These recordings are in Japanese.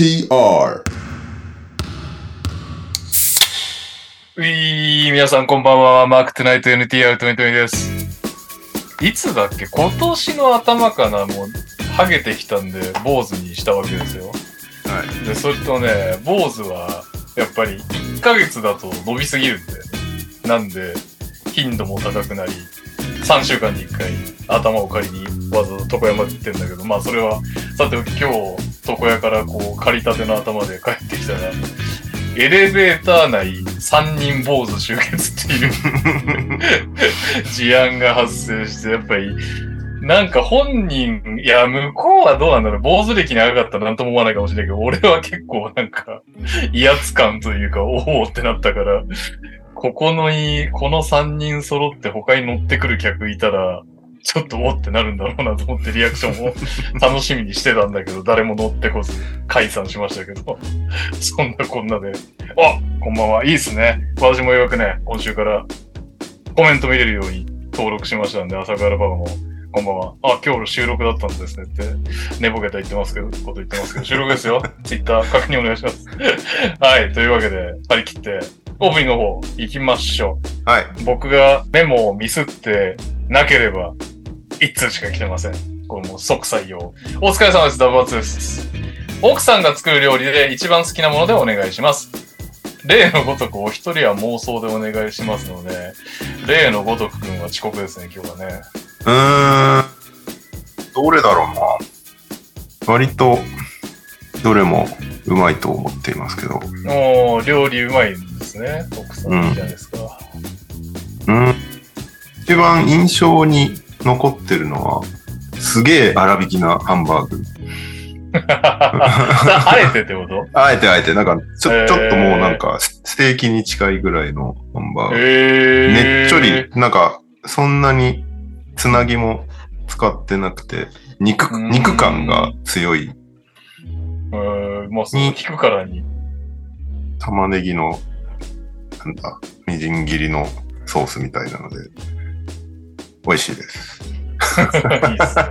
NTR ういー、皆さんこんばんは。マークトゥナイト NTR2020 です。いつだっけ？今年の頭かな？もう、ハゲてきたんで、坊主にしたわけですよ。はい。で、それとね、坊主は、やっぱり1ヶ月だと伸びすぎるんで、なんで、頻度も高くなり、3週間に1回頭を借りにわざわざ床屋まで行ってんだけど、まあそれは、さて今日、床屋からこう借りたての頭で帰ってきたら、エレベーター内3人坊主集結っていう 事案が発生して、やっぱり、なんか本人、いや、向こうはどうなんだろう。坊主歴長かったらなんとも思わないかもしれないけど、俺は結構なんか、威圧感というか、おおってなったから、ここのいい、この3人揃って他に乗ってくる客いたら、ちょっとおってなるんだろうなと思ってリアクションを 楽しみにしてたんだけど、誰も乗ってこず解散しましたけど、そんなこんなで、あ、こんばんは、いいっすね。私もようやくね、今週からコメント見れるように登録しましたんで、朝からパパも、こんばんは。あ、今日の収録だったんですねって、寝ぼけた言ってますけど、こと言ってますけど、収録ですよ。ツイッター確認お願いします。はい、というわけで、張り切って、オープニングの方、行きましょはい。う。僕がメモをミスってなければ、一通しか来てません。これもう即採用。お疲れ様です。ダブアツです。奥さんが作る料理で一番好きなものでお願いします。例のごとくお一人は妄想でお願いしますので、例のごとくくんは遅刻ですね、今日はね。うーん。どれだろうな。割と、どれもうまいと思っていますけど。もう、料理うまいんですね。奥さんいいじゃないですか。うん。一番印象に残ってるのは、すげえ粗挽きなハンバーグ。あえてってこと？あえてあえて、なんか、ちょ、えーちょっともうなんか、スステーキに近いぐらいのハンバーグ。えー。ねっちょり、なんか、そんなにつなぎも使ってなくて、肉、うん肉感が強いうーん、もうそう聞くからに。玉ねぎの、なんだ、みじん切りのソースみたいなので、美味しいです。いいっすね。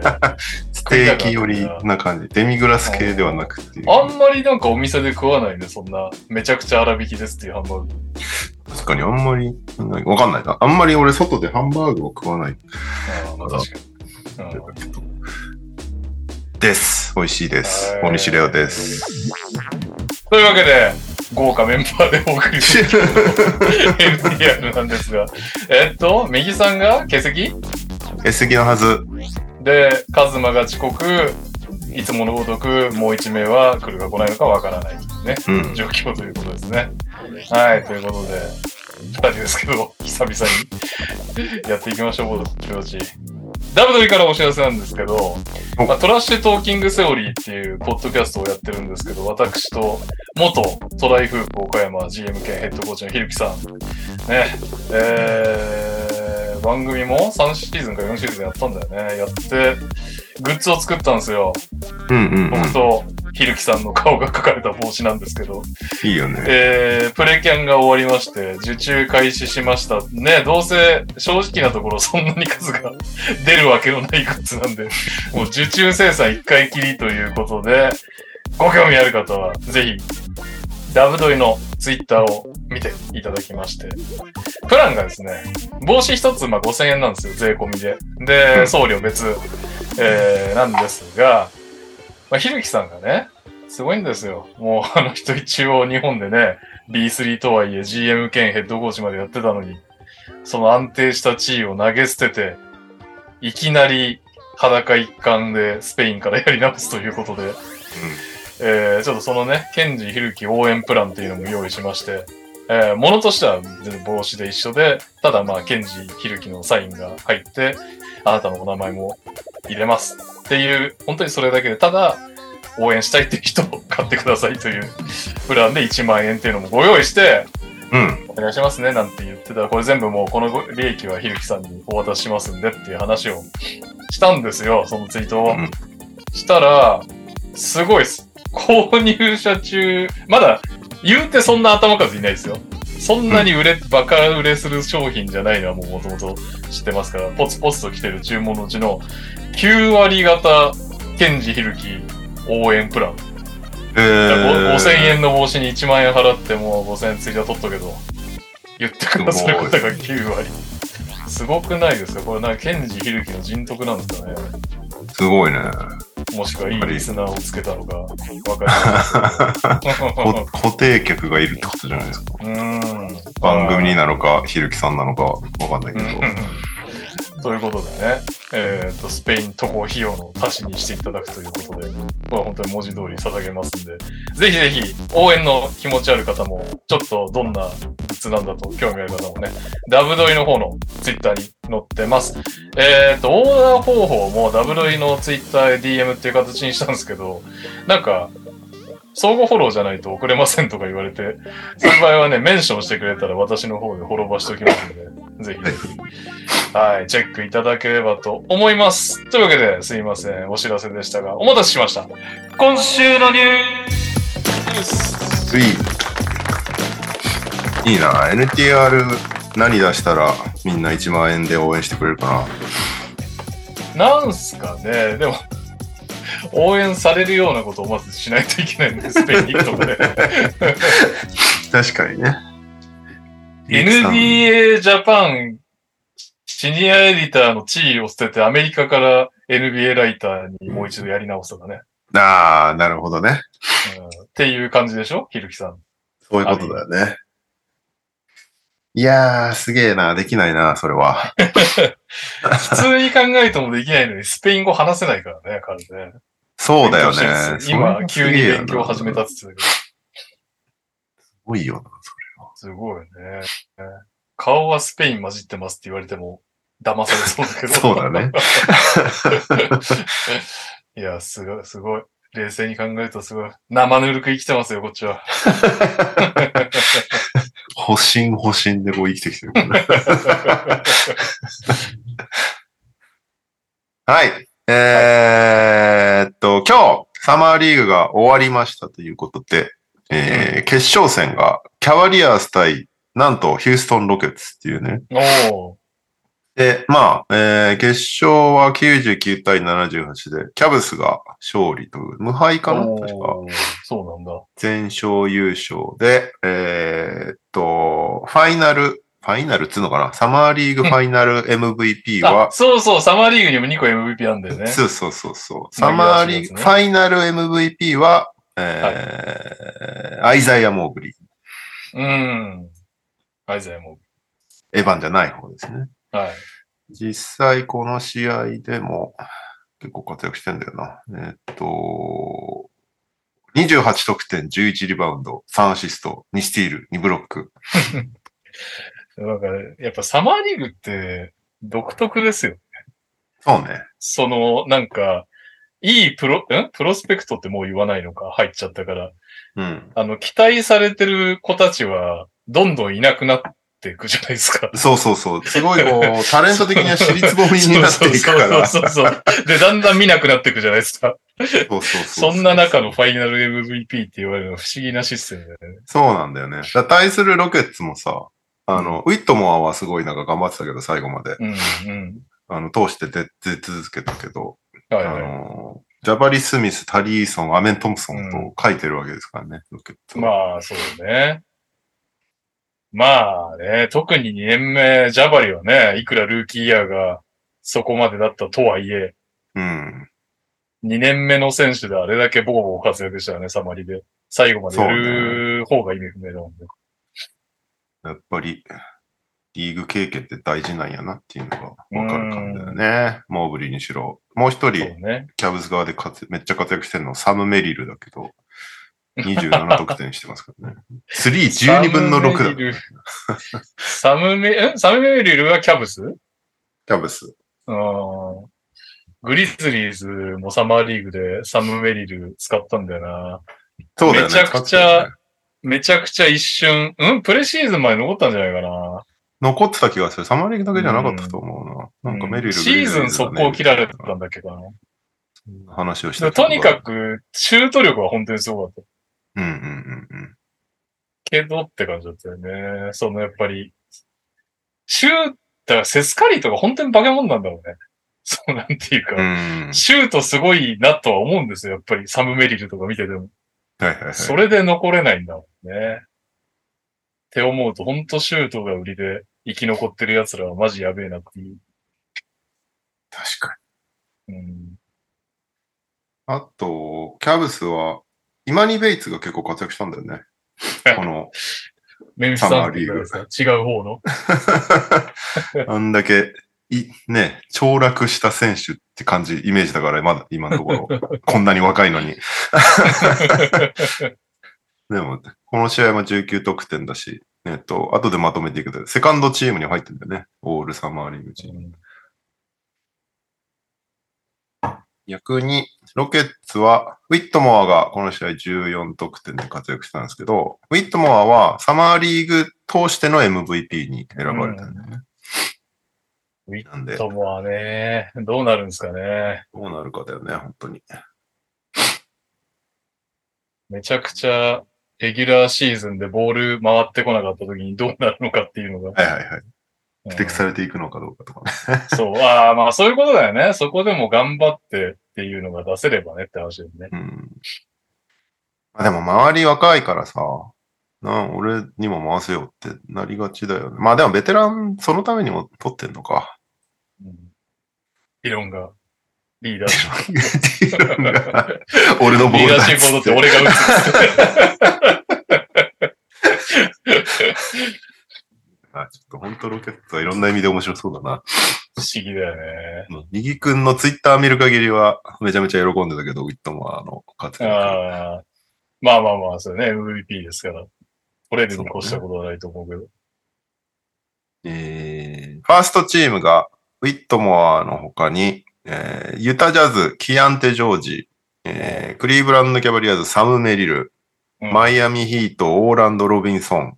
ステーキ寄りな感じ。デミグラス系ではなくって。あんまりなんかお店で食わないね、そんな。めちゃくちゃ粗挽きですっていうハンバーグ。確かにあんまり、わかんないな。あんまり俺外でハンバーグを食わないああ、まあ確かに。うんです。美味しいです。大西レオです。というわけで、豪華メンバーでお送りする NTR なんですが、えっと、右さんが欠席欠席のはず。で、カズマが遅刻、いつものごとくもう一名は来るか来ないのかわからないね、うん。状況ということですね。はい、ということで、二人ですけど、久々にやっていきましょう、ぼちぼち。ダブドリからお知らせなんですけど、おまあ、トラッシュトーキングセオリーっていうポッドキャストをやってるんですけど、私と元トライフープ岡山 GM 兼ヘッドコーチのひるきさん、ね、えー、番組も3シーズンか4シーズンやったんだよね。やって、グッズを作ったんですよ。うんうんうん。僕とひるきさんの顔が描かれた帽子なんですけど、いいよね。えー、プレキャンが終わりまして、受注開始しました。ね、どうせ正直なところそんなに数が 出るわけのないグッズなんで、もう受注生産1回きりということで、ご興味ある方はぜひ、ダブドリのツイッターを見ていただきまして、プランがですね、帽子一つまあ5000円なんですよ、税込みで。うで、ん。送料別、えー、なんですが、まあ、ひるきさんがね、すごいんですよ。もう あの人一応日本でね、B3 とはいえ GM 兼ヘッドコーチまでやってたのに、その安定した地位を投げ捨てて、いきなり裸一貫でスペインからやり直すということで、えー、ちょっとそのね、ケンジヒルキ応援プランっていうのも用意しまして、えー、ものとしては帽子で一緒で、ただまあ、ケンジヒルキのサインが入って、あなたのお名前も入れますっていう、本当にそれだけで、ただ、応援したいっていう人を買ってくださいというプランで1万円っていうのもご用意して、うん。うん。お願いしますねなんて言ってたら、これ全部もうこの利益はひるきさんにお渡ししますんでっていう話をしたんですよ、そのツイートを。うんしたら、すごいです。購入者中、まだ言うてそんな頭数いないですよ。そんなに売れ、バカ売れする商品じゃないのはもう元々知ってますから、ポツポツと来てる注文のうちの9割型、ケンジヒルキ応援プラン。えー、5000円の帽子に1万円払ってもう5000円追加取っとけど、言ってくださる方が9割。すごくないですかこれなんか、ケンジヒルキの人徳なんですかね。すごいね。もしくはいいリスナーをつけたのか、わかりま。固定客がいるってことじゃないですか。番組なのか、ひるきさんなのかわかんないけど。ということでね、えっ、と、スペイン渡航費用の足しにしていただくということで、まあ本当に文字通り捧げますんで、ぜひぜひ応援の気持ちある方も、ちょっとどんなグッズなんだと興味ある方もね、ダブドイの方のツイッターに載ってます。えっ、と、オーダー方法もダブドイのツイッターへ DM っていう形にしたんですけど、なんか、相互フォローじゃないと送れませんとか言われて、そういう場合はね、メンションしてくれたら私の方でフォローバしておきますんで、ぜひぜひ。はい、チェックいただければと思います。というわけで、すいません、お知らせでしたが、お待たせしました。今週のニュースいい。いいな。NTR 何出したらみんな1万円で応援してくれるかなんすかね、でも、応援されるようなことをまずしないといけないんで、スペインに行くとかね。な。確かにね。NBA ジャパンシニアエディターの地位を捨ててアメリカから NBA ライターにもう一度やり直すとかね。ああ、なるほどね。うん、っていう感じでしょ？ひるきさん。そういうことだよね。いやー、すげえな。できないな、それは。普通に考えてもできないのに、スペイン語話せないからね、彼ね。そうだよね今、は急に勉強を始めたって言ってたけすごいよな、ど、すごいよね。顔はスペイン混じってますって言われても、騙されそうだけど。そうだね。いや、すごい、すごい。冷静に考えるとすごい。生ぬるく生きてますよ、こっちは。保身保身でこう生きてきてる。はい。えーっと、今日、サマーリーグが終わりましたということで、えー決勝戦が、キャバリアーズ対、なんと、ヒューストンロケッツっていうね。で、まあ、えー決勝は99対78で、キャブスが勝利という、無敗かな？確か。そうなんだ。全勝優勝で、えーっと、ファイナル、ファイナルっつうのかな？サマーリーグファイナル MVP あは、そうそう、サマーリーグにも2個 MVP あんだよね。そうそうそうそう。サマーリーグ、ねファイナル MVP は、えーアイザイア・モーグリー。うん。アイザヤも。エヴァンじゃない方ですね。はい。実際この試合でも結構活躍してんだよな。えーっと、28得点、11リバウンド、3アシスト、2スティール、2ブロック。なんか、やっぱサマーリーグって独特ですよ。そうね。その、なんか、いいプロ、ん？プロスペクトってもう言わないのか、入っちゃったから。うん。あの、期待されてる子たちは、どんどんいなくなっていくじゃないですか。そうそうそう。すごいこう、タレント的には尻つぼみになっていくから。そうそうそうそう。で、だんだん見なくなっていくじゃないですか。そうそうそうそんな中のファイナル MVP って言われるのは不思議なシステムだよね。そうなんだよね。だ対するロケッツもさ、あの、ウィットモアはすごいなんか頑張ってたけど、最後まで。うん、うん。あの、通して出出続けたけど、あはいはい。の、ジャバリ・スミス、タリーソン、アメン・トムソンと書いてるわけですからね、ロケッツは。まあ、そうね。まあね、特に2年目、ジャバリはね、いくらルーキーイヤーがそこまでだったとはいえ、うん。2年目の選手であれだけボコボコ活躍したよね、サマリで。最後までやる方が意味不明だもんね。やっぱり、リーグ経験って大事なんやなっていうのがわかる感じだよね。モーブリーにしろ。もう一人、ね。キャブズ側で活めっちゃ活躍してるのはサム・メリルだけど、27得点してますからね。3、12分の6だ。サムメ、え？サムメリルはキャブス？キャブス。うん。グリズリーズもサマーリーグでサムメリル使ったんだよな。そうだよね。めちゃくちゃめちゃくちゃ一瞬、うん？プレシーズンまで残ったんじゃないかな。残ってた気がする。サマーリーグだけじゃなかったと思うな。なんかメリル、シーズン速攻切られてたんだっけかな。話をしでたもとにか。く、シュート力は本当にすごかった。うんうんうんうん。けどって感じだったよね。そのやっぱり、シュー、だからセスカリーとか本当に化け物なんだろうね。そうなんていうか、うん。シュートすごいなとは思うんですよ。やっぱりサムメリルとか見てても。はいはいはい。それで残れないんだもんね。って思うと、ほんとシュートが売りで生き残ってる奴らはマジやべえなっていう。確かに。うん。あと、キャブスは、イマニ・ベイツが結構活躍したんだよね。この、メンフィスサンズとかさ違う方の？あんだけ、い、ね、凋落した選手って感じ、イメージだから、まだ今のところ、こんなに若いのに。でも、この試合も19得点だし、えっと、後でまとめていくと、セカンドチームに入ってるんだよね。オールサマーリーグチーム。逆に、ロケッツは、ウィットモアがこの試合14得点で活躍したんですけど、ウィットモアはサマーリーグ通しての MVP に選ばれたんだよね。ウィなんでットモアね、どうなるんですかね。どうなるかだよね、本当に。めちゃくちゃ、レギュラーシーズンでボール回ってこなかった時にどうなるのかっていうのが。はいはいはい。うん不適されていくのかどうかとかね。そう、ああ、まあそういうことだよね。そこでも頑張ってっていうのが出せればねって話だよね。うん。まあでも周り若いからさ、な俺にも回せよってなりがちだよね。まあでもベテラン、そのためにも取ってんのか。うん。理論が、リーダーシッ俺のプ。リーボールだダーシップを取って俺が打つ。あちょっと本当ロケットはいろんな意味で面白そうだな。不思議だよね。右くんのツイッター見る限りはめちゃめちゃ喜んでたけど、ウィットもあの、活躍。ああ。まあまあまあ、そうね。MVP ですから。取れるに越したことはないと思うけど。えー、ファーストチームが、ウィットモアの他に、えーユタジャズ、キアンテ・ジョージ、えークリーブランド・キャバリアーズ、サム・メリル、うんマイアミ・ヒート、オーランド・ロビンソン、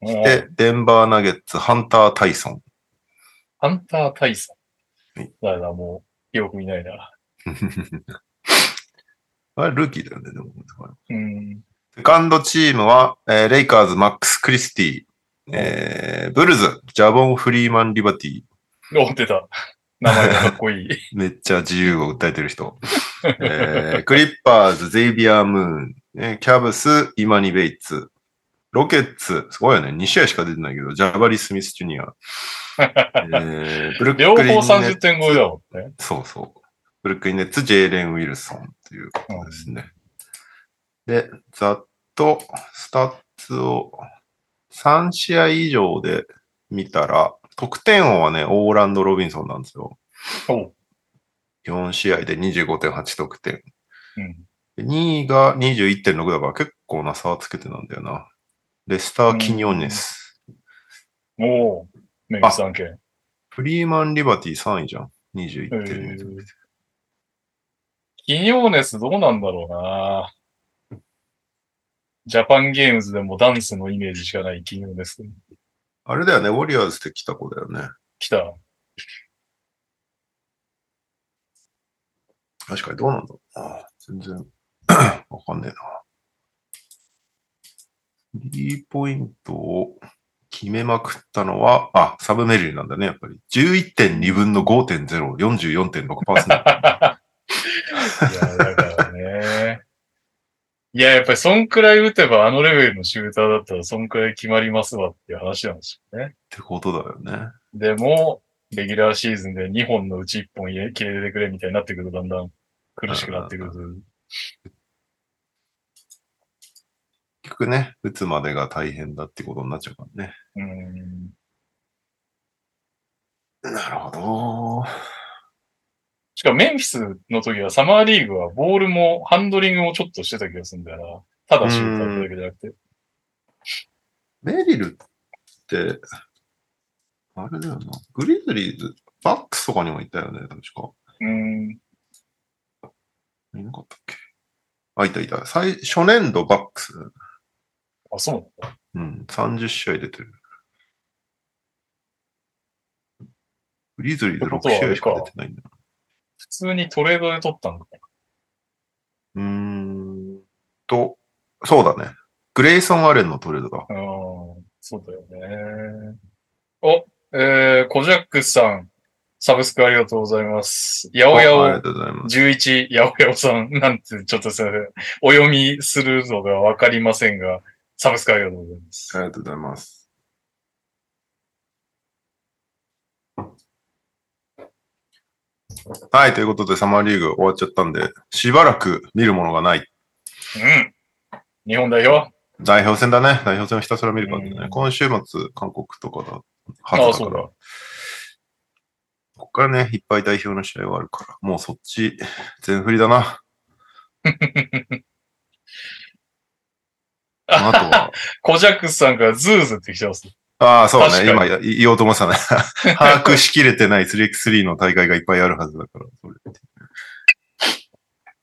もうで、デンバー・ナゲッツ、ハンター・タイソン。ハンター・タイソンはい。だからもう、よく見ないな。あれ、ルーキーだよね、でも。うん。セカンドチームは、えーレイカーズ、マックス・クリスティ、えーブルズ、ジャボン・フリーマン・リバティ、おってた。名前がかっこいい。めっちゃ自由を訴えてる人。えークリッパーズ、ゼイビア・ムーン、えーキャブス、イマニ・ベイツ、ロケッツ、すごいよね。2試合しか出てないけど、ジャバリ・スミス・ジュニア、えーブルック両リン方ネッツ30点超えだもんね。そうそう。ブルックリンネッツ、ジェイレン・ウィルソンということですね。で、ざっとスタッツを3試合以上で見たら、得点王はね、オーランド・ロビンソンなんですよ。おう。4試合で25.8得点。うん。で2位が21.6だから結構な差をつけてなんだよな。レスター・キニョネス。おう。メイス案件。フリーマン・リバティ3位じゃん。へ21.2ー得点。キニョーネスどうなんだろうなジャパンゲームズでもダンスのイメージしかないキニョーネス。あれだよね、ウォリアーズで来た子だよね。来た。確かにどうなんだろうな。全然 わかんねえな。スリーポイントを決めまくったのは、あ、サブメリルなんだね、やっぱり。11.2分の5.0、44.6%。いや、だからね。いや、やっぱりそんくらい打てばあのレベルのシューターだったらそんくらい決まりますわっていう話なんですよね。ってことだよね。でも、レギュラーシーズンで2本のうち1本入れ切れてくれみたいになってくるとだんだん苦しくなってくる。結局ね、打つまでが大変だってことになっちゃうからね。うん。なるほど。しかもメンフィスの時はサマーリーグはボールもハンドリングもちょっとしてた気がするんだよな。ただシュートだっただけじゃなくて。メリルって、あれだよな。グリズリーズ、バックスとかにもいたよね、確か。うん。いなかったっけ？あ、いたいた。最、初年度バックス。あ、そうなんだ。うん、30試合出てる。グリズリーで6試合しか出てないんだな。普通にトレードで取ったんだ。うーんと、そうだね。グレイソン・アレンのトレードだ。うん。そうだよね。お、えー、コジャックさん。サブスクありがとうございます。やおやおあありがとうございます。11やおやおさんなんてちょっとすいません。お読みするのがわかりませんが、サブスクありがとうございます。ありがとうございます。はい、ということでサマーリーグ終わっちゃったんで、しばらく見るものがない。うん。日本代表？代表戦だね。代表戦をひたすら見る感じだね。うん今週末、韓国とかだはだから。ここからね、いっぱい代表の試合があるから、もうそっち、全振りだな。あとは、コジャックスさんからズーズって来てます。ああ、そうね。今や言おうと思ってたね。把握しきれてない 3x3 の大会がいっぱいあるはずだから。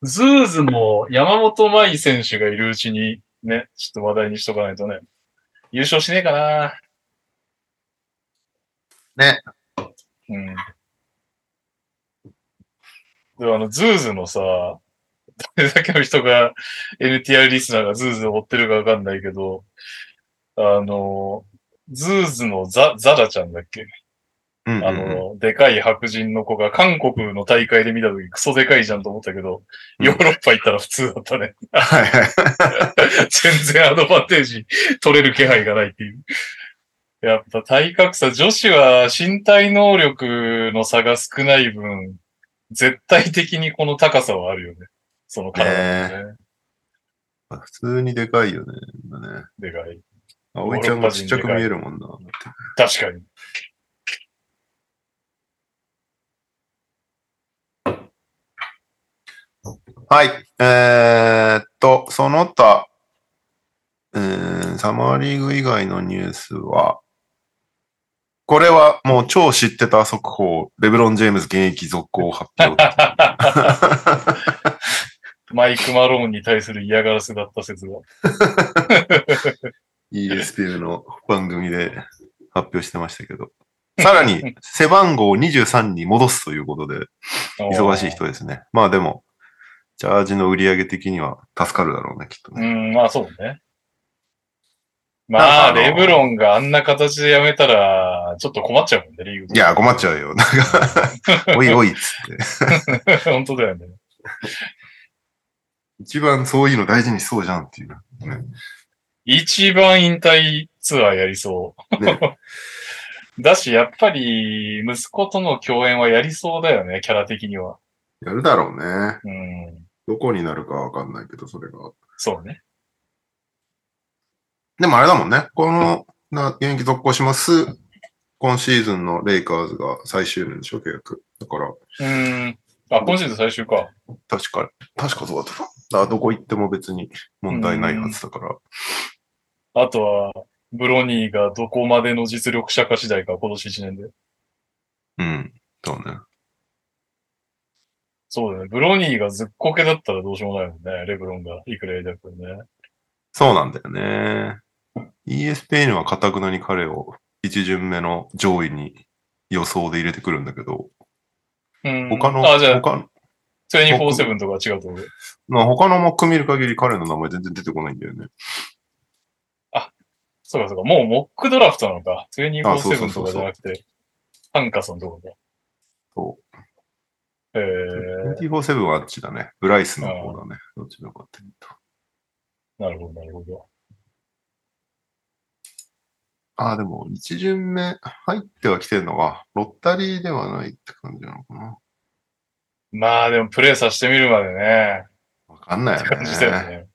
ズーズも山本舞選手がいるうちにね、ちょっと話題にしとかないとね。優勝しねえかな。ね。うん。でもあの、ズーズのさ、どれだけの人が NTR リスナーがズーズを追ってるかわかんないけど、あの、ズーズのザ、ザラちゃんだっけ？うんうんうんあの、でかい白人の子が韓国の大会で見たときクソでかいじゃんと思ったけど、うんヨーロッパ行ったら普通だったね。はいはい。全然アドバンテージ取れる気配がないっていう。やっぱ体格差、女子は身体能力の差が少ない分、絶対的にこの高さはあるよね。その体がね。普通にでかいよね。今ね。でかい。葵ちゃんがちっちゃく見えるもんな。確かに。はい。えー、っと、その他、えー、サマーリーグ以外のニュースは、これはもう超知ってた速報、レブロン・ジェームズ現役続行発表。マイク・マローンに対する嫌がらせだった説が。ESPN の番組で発表してましたけど。さらに、背番号23に戻すということで、忙しい人ですね。まあでも、チャージの売り上げ的には助かるだろうね、きっとね。うん、まあそうね。まあ、レブロンがあんな形でやめたら、ちょっと困っちゃうもんね、リーグいや、困っちゃうよ。なんか、おいおいっつって。本当だよね。一番そういうの大事にしそうじゃんっていう。ね一番引退ツアーやりそう。ね だし、やっぱり、息子との共演はやりそうだよね、キャラ的には。やるだろうね。うん。どこになるかわかんないけど、それが。そうね。でもあれだもんね。この、な現役続行します。今シーズンのレイカーズが最終年でしょ、契約。だから、うん。あ、今シーズン最終か。確か、確かそうだったな。だどこ行っても別に問題ないはずだから。あとは、ブロニーがどこまでの実力者か次第か、今年1年で。うん。そうね。そうだね。ブロニーがずっこけだったらどうしようもないもんね。レブロンがいくらやりたくね。そうなんだよね。ESPN はかたくなに彼を一巡目の上位に予想で入れてくるんだけど、うん。他の、あ、じゃあ、他24-7とか違うと思う。まあ、他のモック見る限り彼の名前全然出てこないんだよね。そうかそうか。もうモックドラフトなのか。あそうそう24-7そうそうとかじゃなくて、ハンカソンとかか。そえう。ー、24-7はあっちだね。ブライスの方だね。どっちのかっていうと。なるほど、なるほど。ああ、でも、一巡目入っては来てるのは、ロッタリーではないって感じなのかな。まあでもプレイさせてみるまでね。わかんないよって感じだよね。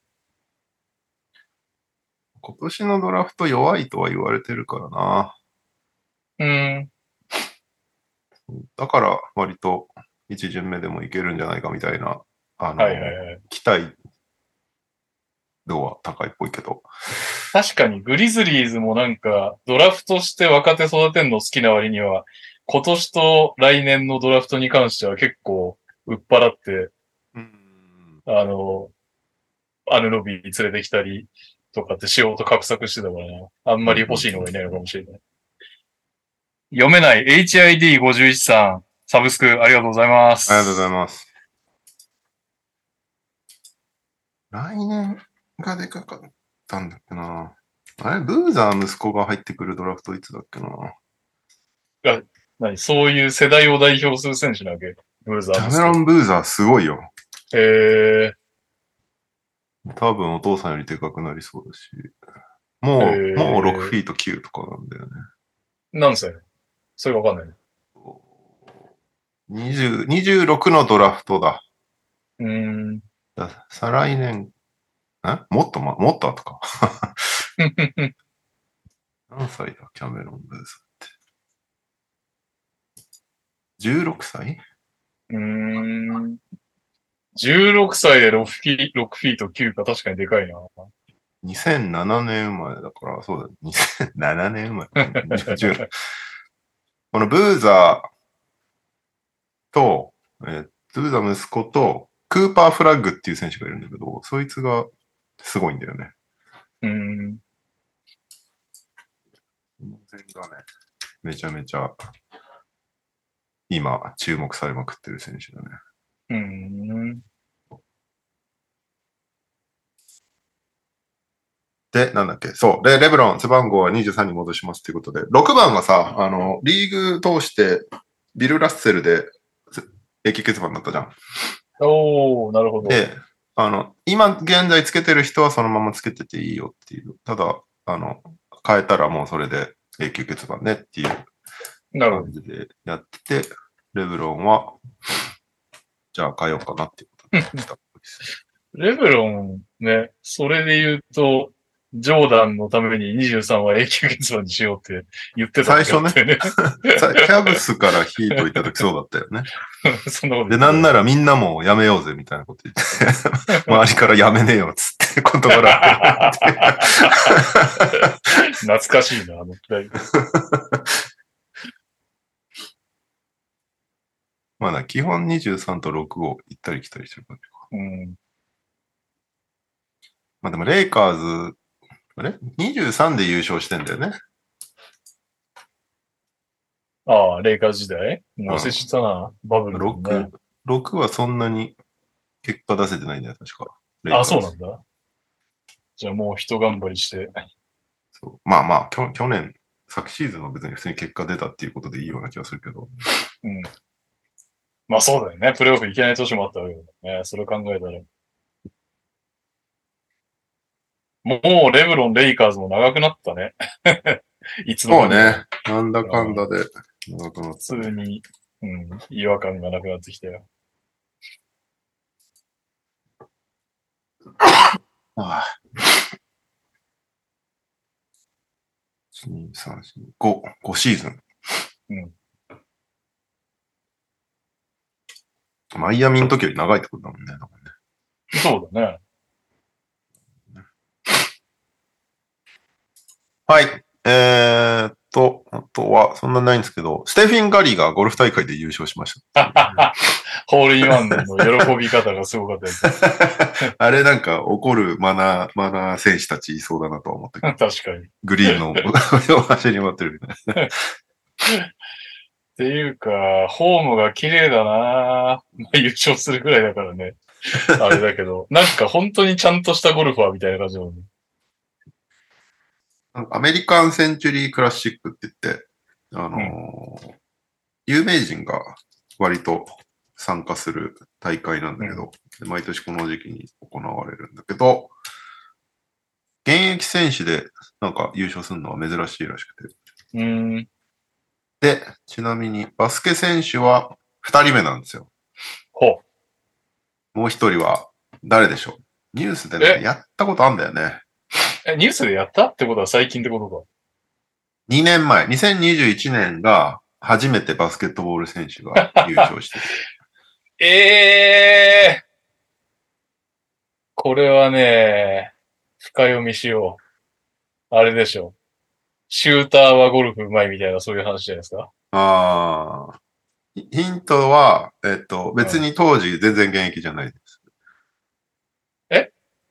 ね。今年のドラフト弱いとは言われてるからな。うん。だから、割と一巡目でもいけるんじゃないかみたいな、あの、はいはいはい。期待度は高いっぽいけど。確かにグリズリーズもなんかドラフトして若手育てんの好きな割には、今年と来年のドラフトに関しては結構売っ払って、うん。あの、アヌノビーに連れてきたりとかってしようと画策してたからな。あんまり欲しいのがいないのかもしれない。読めない HID51 さん、サブスクありがとうございます。ありがとうございます。来年がでかかったんだっけな。あれ、ブーザー息子が入ってくるドラフトいつだっけな。何そういう世代を代表する選手なわけ？ブーザーキャメロン・ブーザーすごいよ。へえ多分お父さんよりでかくなりそうだし。もう、へーもう6フィート9とかなんだよね。ー、何歳？それわかんないね。20 26のドラフトだ。うーん。だ再来年、え？もっとま、もっと後か。何歳だ、キャメロン・ブーザーって。16歳？うーん。16歳で6フィ6フィート9か確かにでかいな。2007年生まれだから、そうだ、2007年生まれ。10このブーザーと、えーブーザー息子と、クーパーフラッグっていう選手がいるんだけど、そいつがすごいんだよね。うーん。この辺がね、めちゃめちゃ、今、注目されまくってる選手だね。うーん。で、なんだっけそう。で、レブロン、背番号は23に戻しますっていうことで、6番がさ、あの、リーグ通して、ビル・ラッセルで、永久欠番だったじゃん。おー、なるほど。で、あの、今現在つけてる人はそのままつけてていいよっていう。ただ、あの、変えたらもうそれで永久欠番ねっていう。感じでやってて、レブロンは、じゃあ変えようかなっていうことた。レブロンね、それで言うと、ジョーダンのために23は永久欠番にしようって言ってた時あったよね。さキャブスからヒート行った時そうだったよね。そんなことで、なんならみんなもやめようぜみたいなこと言って、周りからやめねえよっつって断られて。懐かしいな、あの二人。まあな、基本23と6を行ったり来たりしてる感じか。うん。まあでもレイカーズ、あれ ?23 で優勝してんだよね。ああ、レイカーズ時代？もう忘れちゃったな。バブルのね6、6はそんなに結果出せてないんだよ、確か。あ、そうなんだ。じゃあもう一頑張りして。そうまあまあ、きょ去年、昨シーズンは別に普通に結果出たっていうことでいいような気がするけど。うん。まあそうだよね。プレイオフいけない年もあったわけだよね。それ考えたら。もうレブロン、レイカーズも長くなったね。いつの間にかそうね。なんだかんだで長くなっ普通に、うん、違和感がなくなってきたよ。た。ああ1、2、3、4、5、5シーズン。うん。マイアミの時より長いってことだもんね。そうだね。はい。えーっと、あとは、そんなないんですけど、ステフィン・ガリーがゴルフ大会で優勝しました。ホールインワンの喜び方がすごかったです。あれなんか怒るマナー、マナー選手たちいそうだなとは思ったけど、確かに。っグリーンの走り回ってるみたいな。ていうか、ホームが綺麗だなまあ優勝するぐらいだからね。あれだけど、なんか本当にちゃんとしたゴルファーみたいな感じだもんね。なんかアメリカンセンチュリークラシックって言って、あのー有名人が割と参加する大会なんだけど、で毎年この時期に行われるんだけど、現役選手でなんか優勝するのは珍しいらしくて。うーん。で、ちなみにバスケ選手は2人目なんですよ。ほもう1人は誰でしょう？ニュースでね、え？やったことあんだよね。う。え、ニュースでやったってことは最近ってこと2年前、2021年が初めてバスケットボール選手が優勝してる。か ええー、これはね、深読みしよう。あれでしょ。シューターはゴルフ上手いみたいなそういう話じゃないですか？ああ。ヒヒントは、えっと、別に当時全然現役じゃないです。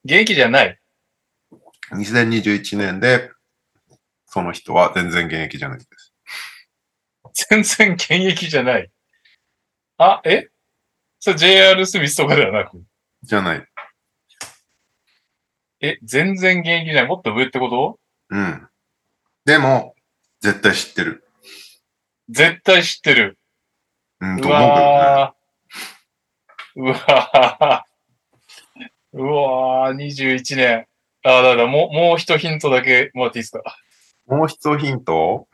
現役じゃない？2021年で、その人は全然現役じゃないです。全然現役じゃない？あ、え？それ JR スミスとかではなく？じゃない。え、全然現役じゃない？もっと上ってこと？うん。でも、絶対知ってる。絶対知ってる。うん、うと思うけどね。うわー。うわー、21年。あ、だからもう、もう一ヒントだけもらっていいですか？もう一ヒント、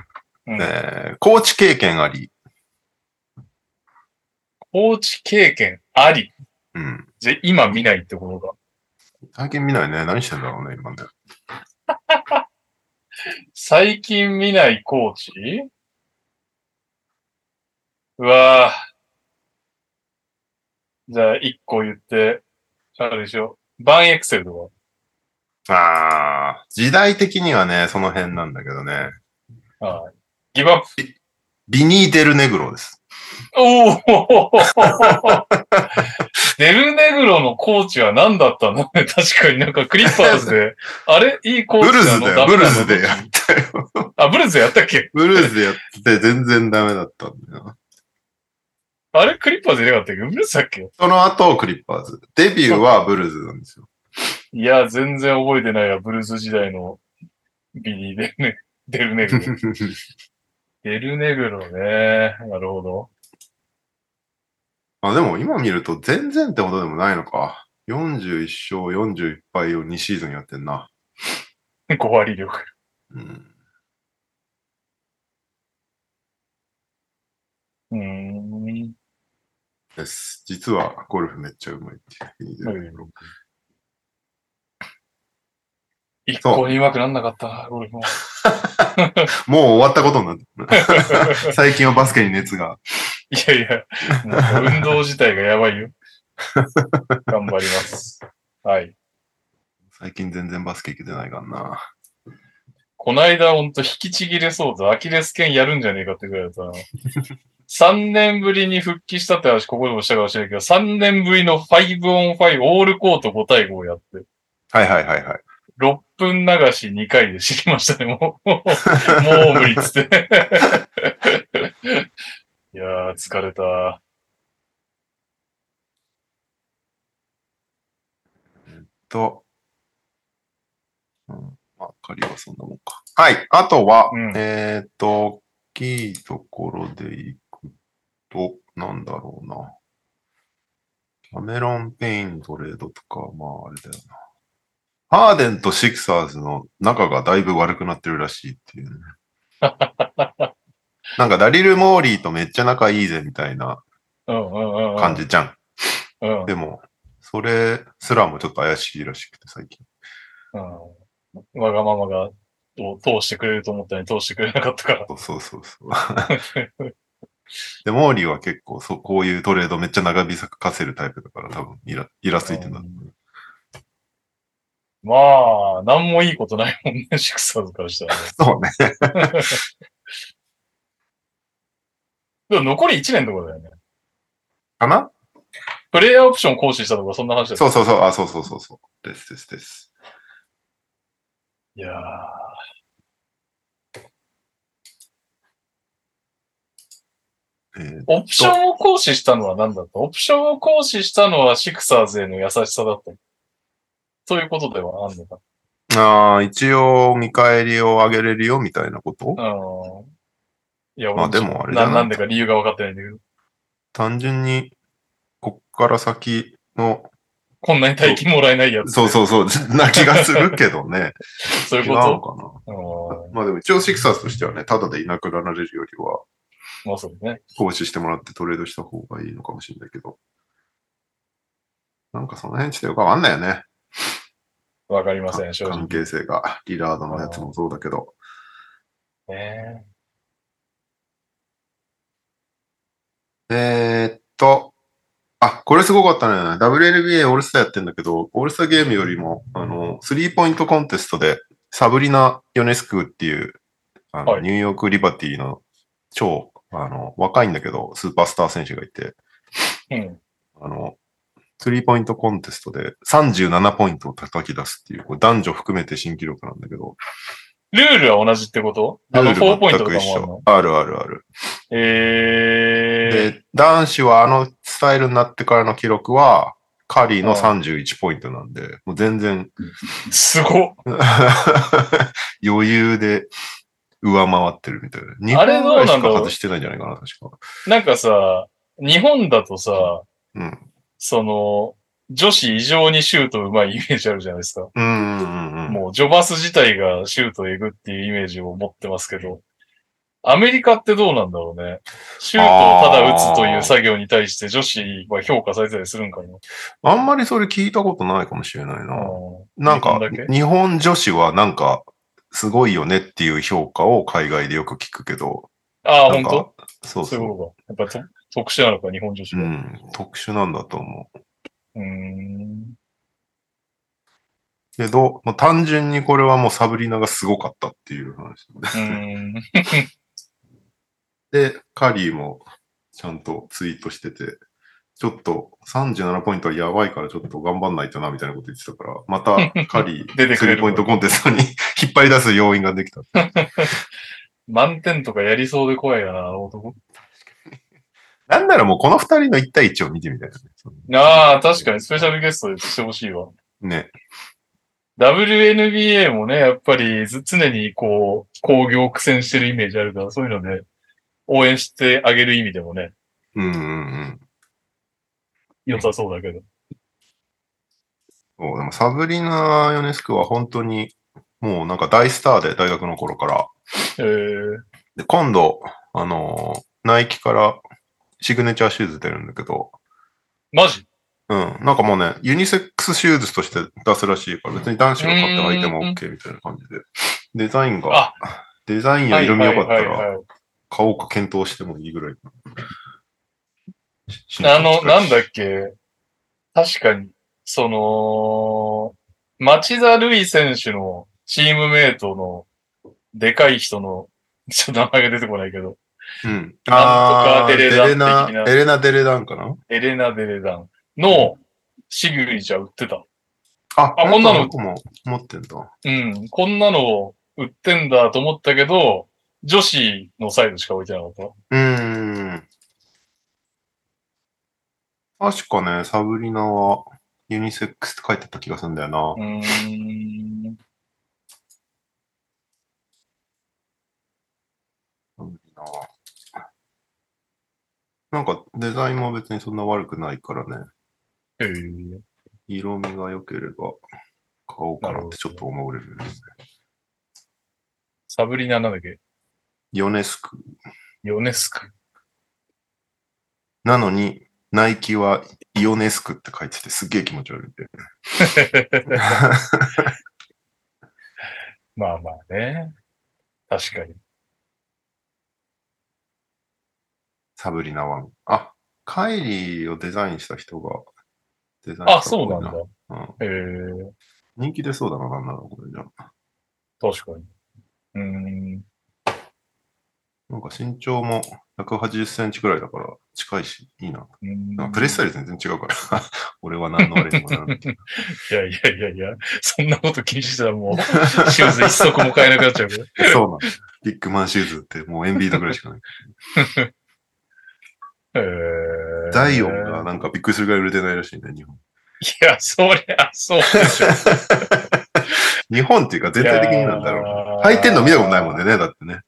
うん。えー、コーチ経験あり。コーチ経験あり？うん。じゃ、今見ないってことか。最近見ないね。何してんだろうね、今ね。最近見ないコーチ？うわー。じゃあ、一個言って、あれでしょ。バンエクセルとああ、時代的にはね、その辺なんだけどね。ギブアップ？ビニー・デルネグロです。おお デルネグロのコーチは何だったの？確かになんかクリッパーズで、あれ？いいコーチブルズだよ、ブルズでややったよ。あ、ブルズでやったっけ？ブルズでやってて全然ダメだったんだよ。あれクリッパーズでなかったっけ？ブルズだっけ？その後、クリッパーズ。デビューはブルズなんですよ。いや、全然覚えてないわ。ブルズ時代のビニーでね。デルネグロ。デルネグロね。なるほど。あでも今見ると全然ってことでもないのか。41勝41敗を2シーズンやってんな。5割力。うん、うーん。です。実はゴルフめっちゃうまいっていう。一向に上手くなんなかったな、ゴルフも。もう終わったことになってる 最近はバスケに熱が。いやいや、運動自体がやばいよ。頑張ります。はい。最近全然バスケ行けてないからな。こないだほんと引きちぎれそうだ。アキレス腱やるんじゃねえかってぐらいだったな。3年ぶりに復帰したって話ここでもしたかもしれないけど、3年ぶりの 5on5 オールコート5対5をやって、はいはいはいはい。6分流し2回で知りましたね、もう。もう無理っつって。いやー、疲れた。と、うん、まあ、仮はそんなもんか。はい。あとは、うんえーっと、大きいところでいくと、なんだろうな。キャメロン・ペイントレードとか、まああれだよな。ハーデンとシクサーズの仲がだいぶ悪くなってるらしいっていうね。なんかダリル・モーリーとめっちゃ仲いいぜみたいなうんうんうんうん。感じじゃん。うん。でも、それすらもちょっと怪しいらしくて最近。うん。わがままが、を通してくれると思ったのに通してくれなかったから。そうそうそう。で、モーリーは結構そう、こういうトレードめっちゃ長引かせるタイプだから多分イライラついてんだ。まあ、なんもいいことないもんね、シクサーズからしたらね。そうね。でも残り1年とかだよね。かな？プレイヤーオプション行使したとか、そんな話だよそうそうそう。あ、そうそうそうそう。ですですです。いやー。えーオプションを行使したのは何だった？オプションを行使したのはシクサーズへの優しさだった。そういうことではあんのか。ああ、一応見返りを上げれるよみたいなこと？うん。いや、まあ俺でもあれだなななんでか理由が分かってないんだけど。単純に、こっから先の、こんなに大金もらえないやつ。そうそうそう、な気がするけどね。そういう違うこのかな？まあでも一応シクサーズとしてはね、ただでいなくなられるよりは、まあそうね。投資してもらってトレードした方がいいのかもしれないけど。なんかその辺ちょっとよくわかんないよね。わかりません、正直関。係性が。リラードのやつもそうだけど。ねえーっと、あ、これすごかったね。WNBA オールスターやってんだけど、オールスターゲームよりも、あの、スリーポイントコンテストで、サブリナ・ヨネスクっていう、あの、はいニューヨーク・リバティの超、あの、若いんだけど、スーパースター選手がいて、うん。あの、スリーポイントコンテストで37ポイントを叩き出すっていう、これ男女含めて新記録なんだけど、ルールは同じってこと？ルール4ポイントとか全く一緒。あるあるある。えー。で、男子はあのスタイルになってからの記録は、カリーの31ポイントなんで、もう全然すごっ。余裕で上回ってるみたいな。日あれ本ぐらいしか外してないんじゃないかな、確か。なんかさ、日本だとさ、うん。その、女子異常にシュート上手いイメージあるじゃないですか。うんうんうんうん。もう、ジョバス自体がシュートえぐっていうイメージを持ってますけど、アメリカってどうなんだろうね。シュートをただ打つという作業に対して女子は評価されたりするんかな。あんまりそれ聞いたことないかもしれないな。うんなんか日本女子はなんか、すごいよねっていう評価を海外でよく聞くけど、ああ、本か、そう当そういうそことか。やっぱと特殊なのか、日本女子う。うは。ん、特殊なんだと思う。うーん。けど、もう単純にこれはもうサブリナがすごかったっていう話。うーん。で、カリーもちゃんとツイートしてて、ちょっと37ポイントはやばいからちょっと頑張んないとなみたいなこと言ってたから、またカリー、出てくれるスリーポイントコンテストに引っ張り出す要因ができた。満点とかやりそうで怖いよな、男。なんならもうこの二人の1対1を見てみたいなああ、確かにスペシャルゲストでしてほしいわ。ね。WNBA もね、やっぱりず常にこう、工業苦戦してるイメージあるから、そういうので、応援してあげる意味でもね、うんうんうん。良さそうだけど。そうでもサブリナ・ヨネスクは本当にもうなんか大スターで大学の頃から。えー、で、今度、あのーナイキからシグネチャーシューズ出るんだけど、マジ？うん。なんかもうね、ユニセックスシューズとして出すらしいから、別に男子が買って履いても OK みたいな感じで。デザインが、デザインや色味良かったら、買おうか検討してもいいぐらい。あの、なんだっけ、確かに、その、町田瑠唯選手のチームメイトのでかい人の、ちょっと名前が出てこないけど、うん。なんとかデレナ、エレナ・デレダンかな？エレナ・デレダンのシグリチャー売ってた。ああこんなの僕も持ってんだ。うん。こんなの売ってんだと思ったけど、女子のサイドしか置いてなかった。うーん。確かね、サブリナはユニセックスって書いてあった気がするんだよな。うーん。サブリナは。なんかデザインも別にそんな悪くないからね。へー色味が良ければ買おうかなってちょっと思うレベルですね。サブリナなんだっけ？ヨネスク。ヨネスク。なのに、ナイキはイオネスクって書いててすっげえ気持ち悪いんで。まあまあね。確かに。サブリナワン。あ、カイリーをデザインした人がデザインしたあ、そうなんだ。うん。へえ、人気出そうだな、なんならこれじゃあ。確かに。うーん。なんか身長も180センチくらいだから近いし、いいな。なプレスタイル全然違うから。俺は何のあれにもならない。いやいやいやいや、そんなこと気にしてたらもう、シューズ一足も買えなくなっちゃう。そうなんだ。ビッグマンシューズってもうエンビードぐらいしかない。へーザイオンがなんかびっくりするぐらい売れてないらしいね、日本。いや、そりゃ、そうでしょ。日本っていうか全体的になんだろう履いてんの見たことないもんね、だってね。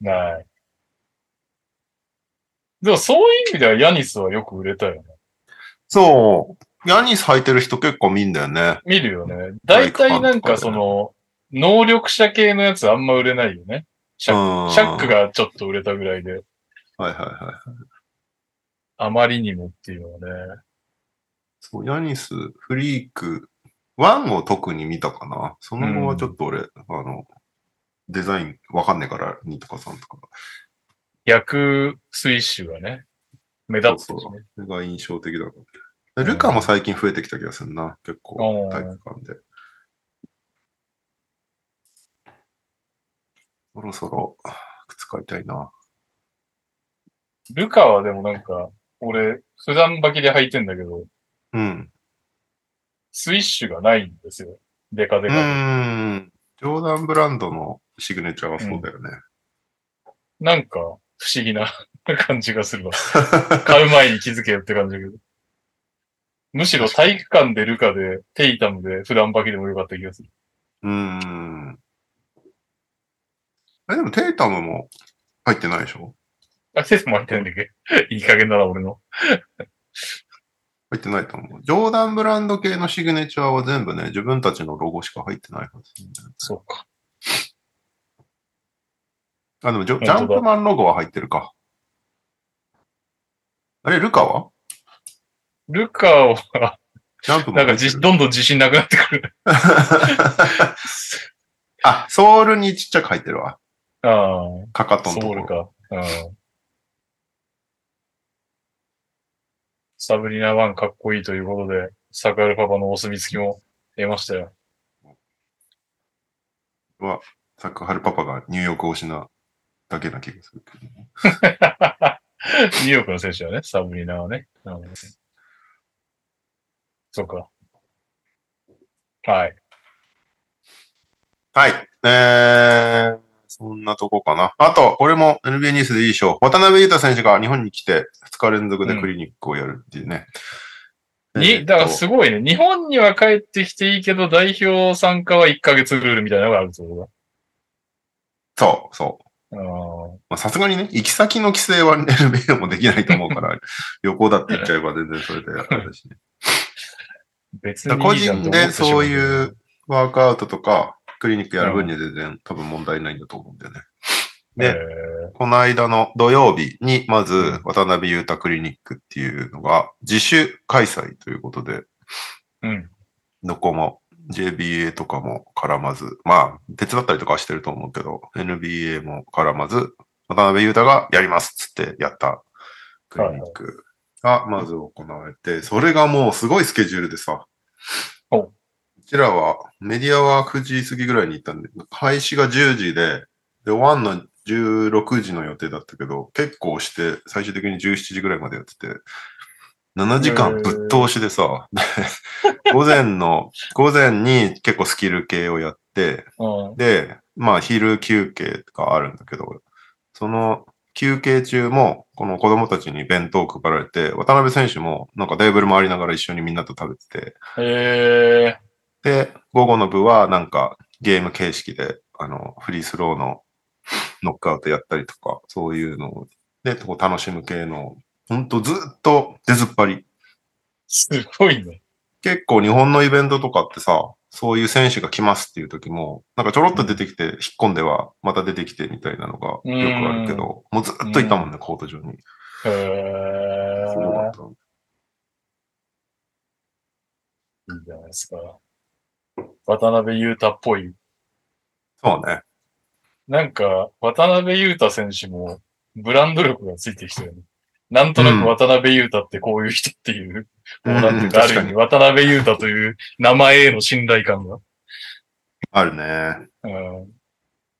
ない。でもそういう意味ではヤニスはよく売れたよね。そう。ヤニス履いてる人結構見んだよね。見るよね。大体なんかその、能力者系のやつあんま売れないよね。シャッうんシャックがちょっと売れたぐらいで、はいはいはい。あまりにもっていうのはね。そう、ヤニス、フリーク、ワンを特に見たかな。その後はちょっと俺、あの、デザインわかんねえから、ニとかさんとか。逆スイッシュがね、目立つしね。そうそう。それが印象的だな。ルカも最近増えてきた気がするな。結構、体育館で。そろそろ、靴買いたいな。ルカはでもなんか、俺、普段履きで履いてんだけど、うん。スイッシュがないんですよ。デカデうカで。ーん。ジョーダンブランドのシグネチャーはそうだよね。なんか、不思議な感じがするわ。買う前に気づけよって感じだけど。むしろ体育館でルカで、テイタムで普段履きでもよかった気がする。うーん。え、でもテイタムも入ってないでしょ？あ、テストも入ってないんだっけ？いい加減だな、俺の。入ってないと思う。ジョーダンブランド系のシグネチャーは全部ね、自分たちのロゴしか入ってないはず、そうか。あ、でもジジャンプマンロゴは入ってるか。あれ、ルカは？ルカは、ジャンプもなんかじ、どんどん自信なくなってくる。あ、ソールにちっちゃく入ってるわ。あかかあ、ソとのところ。ウルか。うん。サブリナ1かっこいいということで、サクアルパパのお墨付きも得ましたよ。は、サックハルパパがニューヨーク推しなだけな気がするけど。ニューヨークの選手はね、サブリナはね。うん、そうか。はい。はい。えー、そんなとこかな。あと、これも NBA ニュースでいいでしょう。渡辺裕太選手が日本に来て2日連続でクリニックをやるっていうね。えーに、だからすごいね。日本には帰ってきていいけど、代表参加は1ヶ月ルールみたいなのがあるってこそう、そう。とだ。まあさすがにね、行き先の規制は NBA もできないと思うから、旅行だって言っちゃえば全然それであれだしね。別にいいじゃん人でそういうワークアウトとか、クリニックやる分には全然多分問題ないんだと思うんだよね。でえこの間の土曜日に、まず、渡辺裕太クリニックっていうのが、自主開催ということで、ーうん。どこも JBA とかも絡まず、まあ、手伝ったりとかはしてると思うけど、NBA も絡まず、渡辺裕太がやりますっつってやったクリニックがまず行われて、それがもうすごいスケジュールでさ、ちらはメディアは9時過ぎぐらいに行ったんで、開始が10時で、で、終わんの16時の予定だったけど、結構して、最終的に17時ぐらいまでやってて、7時間ぶっ通しでさ、で午前の、午前に結構スキル系をやって、うん。で、まあ昼休憩があるんだけど、その休憩中も、この子供たちに弁当配られて、渡辺選手もなんかテーブル回りながら一緒にみんなと食べてて、えで、午後の部はなんかゲーム形式で、あの、フリースローのノックアウトやったりとか、そういうのを、で、こう楽しむ系の、ほんとずっと出ずっぱり。ー、すごいね。結構日本のイベントとかってさ、そういう選手が来ますっていう時も、なんかちょろっと出てきて、引っ込んでは、また出てきてみたいなのがよくあるけど、もうずっといたもんね、コート上に。へすごかーった。いいじゃないですか。渡辺裕太っぽい。そうね。なんか、渡辺裕太選手も、ブランド力がついてきたよね。なんとなく渡辺裕太ってこういう人っていう、うんもうなんていうか、ある意味。渡辺裕太という名前への信頼感が。あるね。うん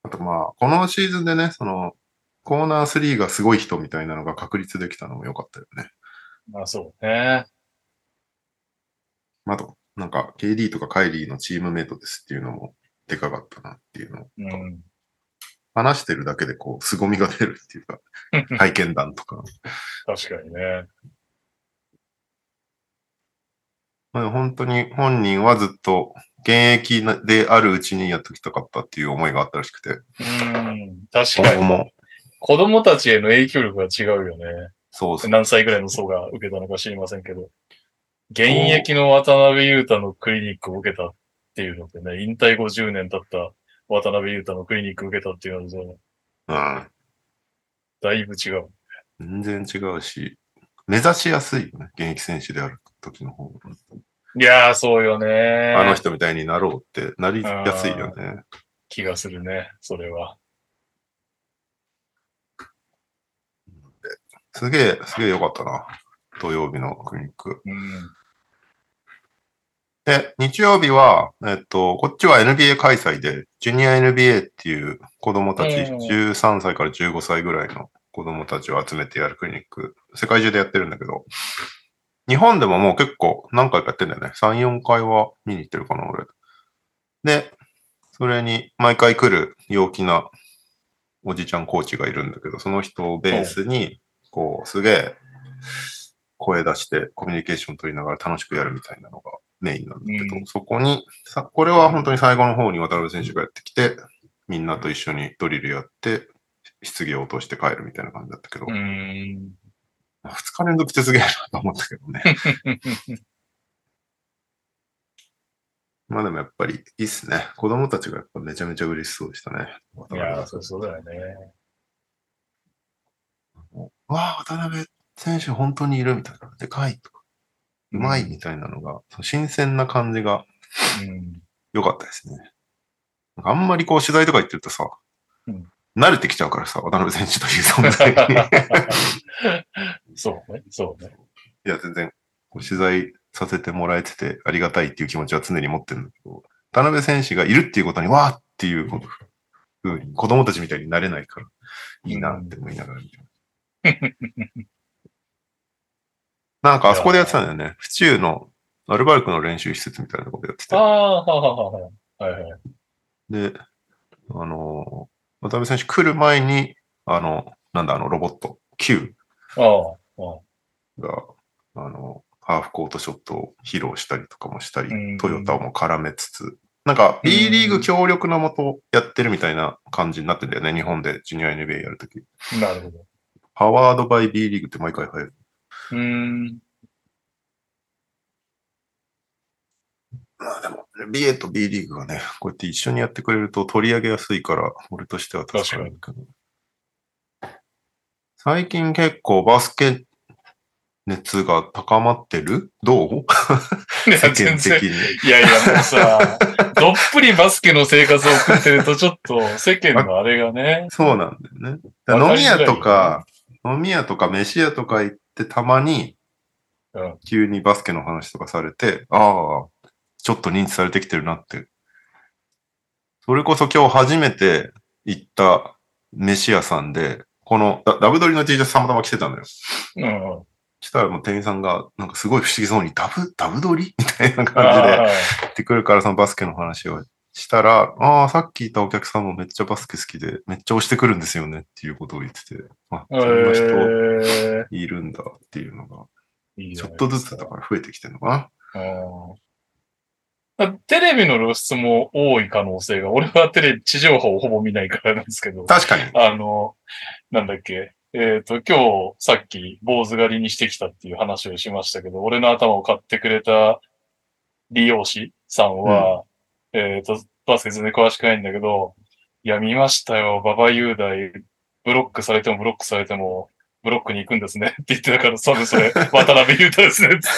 あとまあ、このシーズンでね、その、コーナー3がすごい人みたいなのが確立できたのも良かったよね。まあそうね。あと、なんか、KD とかカイリーのチームメイトですっていうのもでかかったなっていうのを。うん。話してるだけでこう、凄みが出るっていうか、体験談とか。確かにね。まあ、本当に本人はずっと現役なであるうちにやっときたかったっていう思いがあったらしくて。うん。確そかに。子供たちへの影響力が違うよね。そうそう。何歳ぐらいの層が受けたのか知りませんけど。現役の渡辺裕太のクリニックを受けたっていうのってね、引退50年経った渡辺裕太のクリニックを受けたっていうのと、うん。だいぶ違う。全然違うし、目指しやすいよね。現役選手である時の方が。いやー、そうよね。あの人みたいになろうってなりやすいよね。気がするね、それは。すげえ、すげえ良かったな。土曜日のクリニック。うん。で、日曜日は、えっと、こっちは NBA 開催で、ジュニア NBA っていう子供たち、うん13歳から15歳ぐらいの子供たちを集めてやるクリニック、世界中でやってるんだけど、日本でももう結構何回かやってんだよね。3、4回は見に行ってるかな、俺。で、それに毎回来る陽気なおじちゃんコーチがいるんだけど、その人をベースに、こう、すげえ声出してコミュニケーション取りながら楽しくやるみたいなのがメインなんだけど、うんそこにさ、これは本当に最後の方に渡辺選手がやってきて、みんなと一緒にドリルやって、質疑応答して帰るみたいな感じだったけど、うーん。二日連続ってすげえなと思ったけどね。まあでもやっぱりいいっすね。子供たちがやっぱめちゃめちゃ嬉しそうでしたね。いや、そうそうだよね。わあ、渡辺選手本当にいるみたいな。でかいとか、うまいみたいなのが、その新鮮な感じがうん。良かったですね。なんかあんまりこう取材とか行ってるとさ、うん慣れてきちゃうからさ、渡辺選手という存在に。そうね、そうね。いや、全然、取材させてもらえててありがたいっていう気持ちは常に持ってるんだけど、渡辺選手がいるっていうことに、わーっていうふうに、子供たちみたいになれないから、いいなって思いながら見てます。なんかあそこでやってたんだよね。府中のアルバルクの練習施設みたいなところでやっててあ。あ、はははは。はいはい。で、あの、渡辺選手来る前に、あの、なんだ、あのロボット、Q ああ、ああが、あの、ハーフコートショットを披露したりとかもしたりうん、トヨタも絡めつつ、なんか B リーグ協力のもとやってるみたいな感じになってんだよね、日本でジュニア NBA やるとき。なるほど。パワードバイ B リーグって毎回入る。うーん。まあでも、BA と B リーグがね、こうやって一緒にやってくれると取り上げやすいから、俺としては助かるんだけど。最近結構バスケ熱が高まってる？どう？世間的。に。いやいや、もうさ、どっぷりバスケの生活を送ってると、ちょっと世間のあれがね。そうなんだよね。飲み屋とか、飲み屋とか飯屋とか行ってたまにうん、急にバスケの話とかされて、ああ、ちょっと認知されてきてるなって。それこそ今日初めて行った飯屋さんで、このダダブドリの T シャツたまたま着てたのよ。うん。したらもう店員さんが、なんかすごい不思議そうに、ダブ、ダブドリ？みたいなあ感じであ言ってくるから、そのバスケの話をしたら、ああ、さっきいたお客さんもめっちゃバスケ好きで、めっちゃ押してくるんですよねっていうことを言ってて、あ、えそんな人ーいるんだっていうのが、ちょっとずつだから増えてきてるのかうんテレビの露出も多い可能性が、俺はテレビ、地上波をほぼ見ないからなんですけど。な。、確かに。あの、なんだっけ、えっ、と、今日さっき坊主狩りにしてきたっていう話をしましたけど、俺の頭を買ってくれた利用師さんは、えっ、と、バスケ全然詳しくないんだけど、いや、見ましたよ、馬場雄大、ブロックされてもブロックされても、ブロックに行くんですねって言ってたから、多分それ、渡辺裕太ですねって。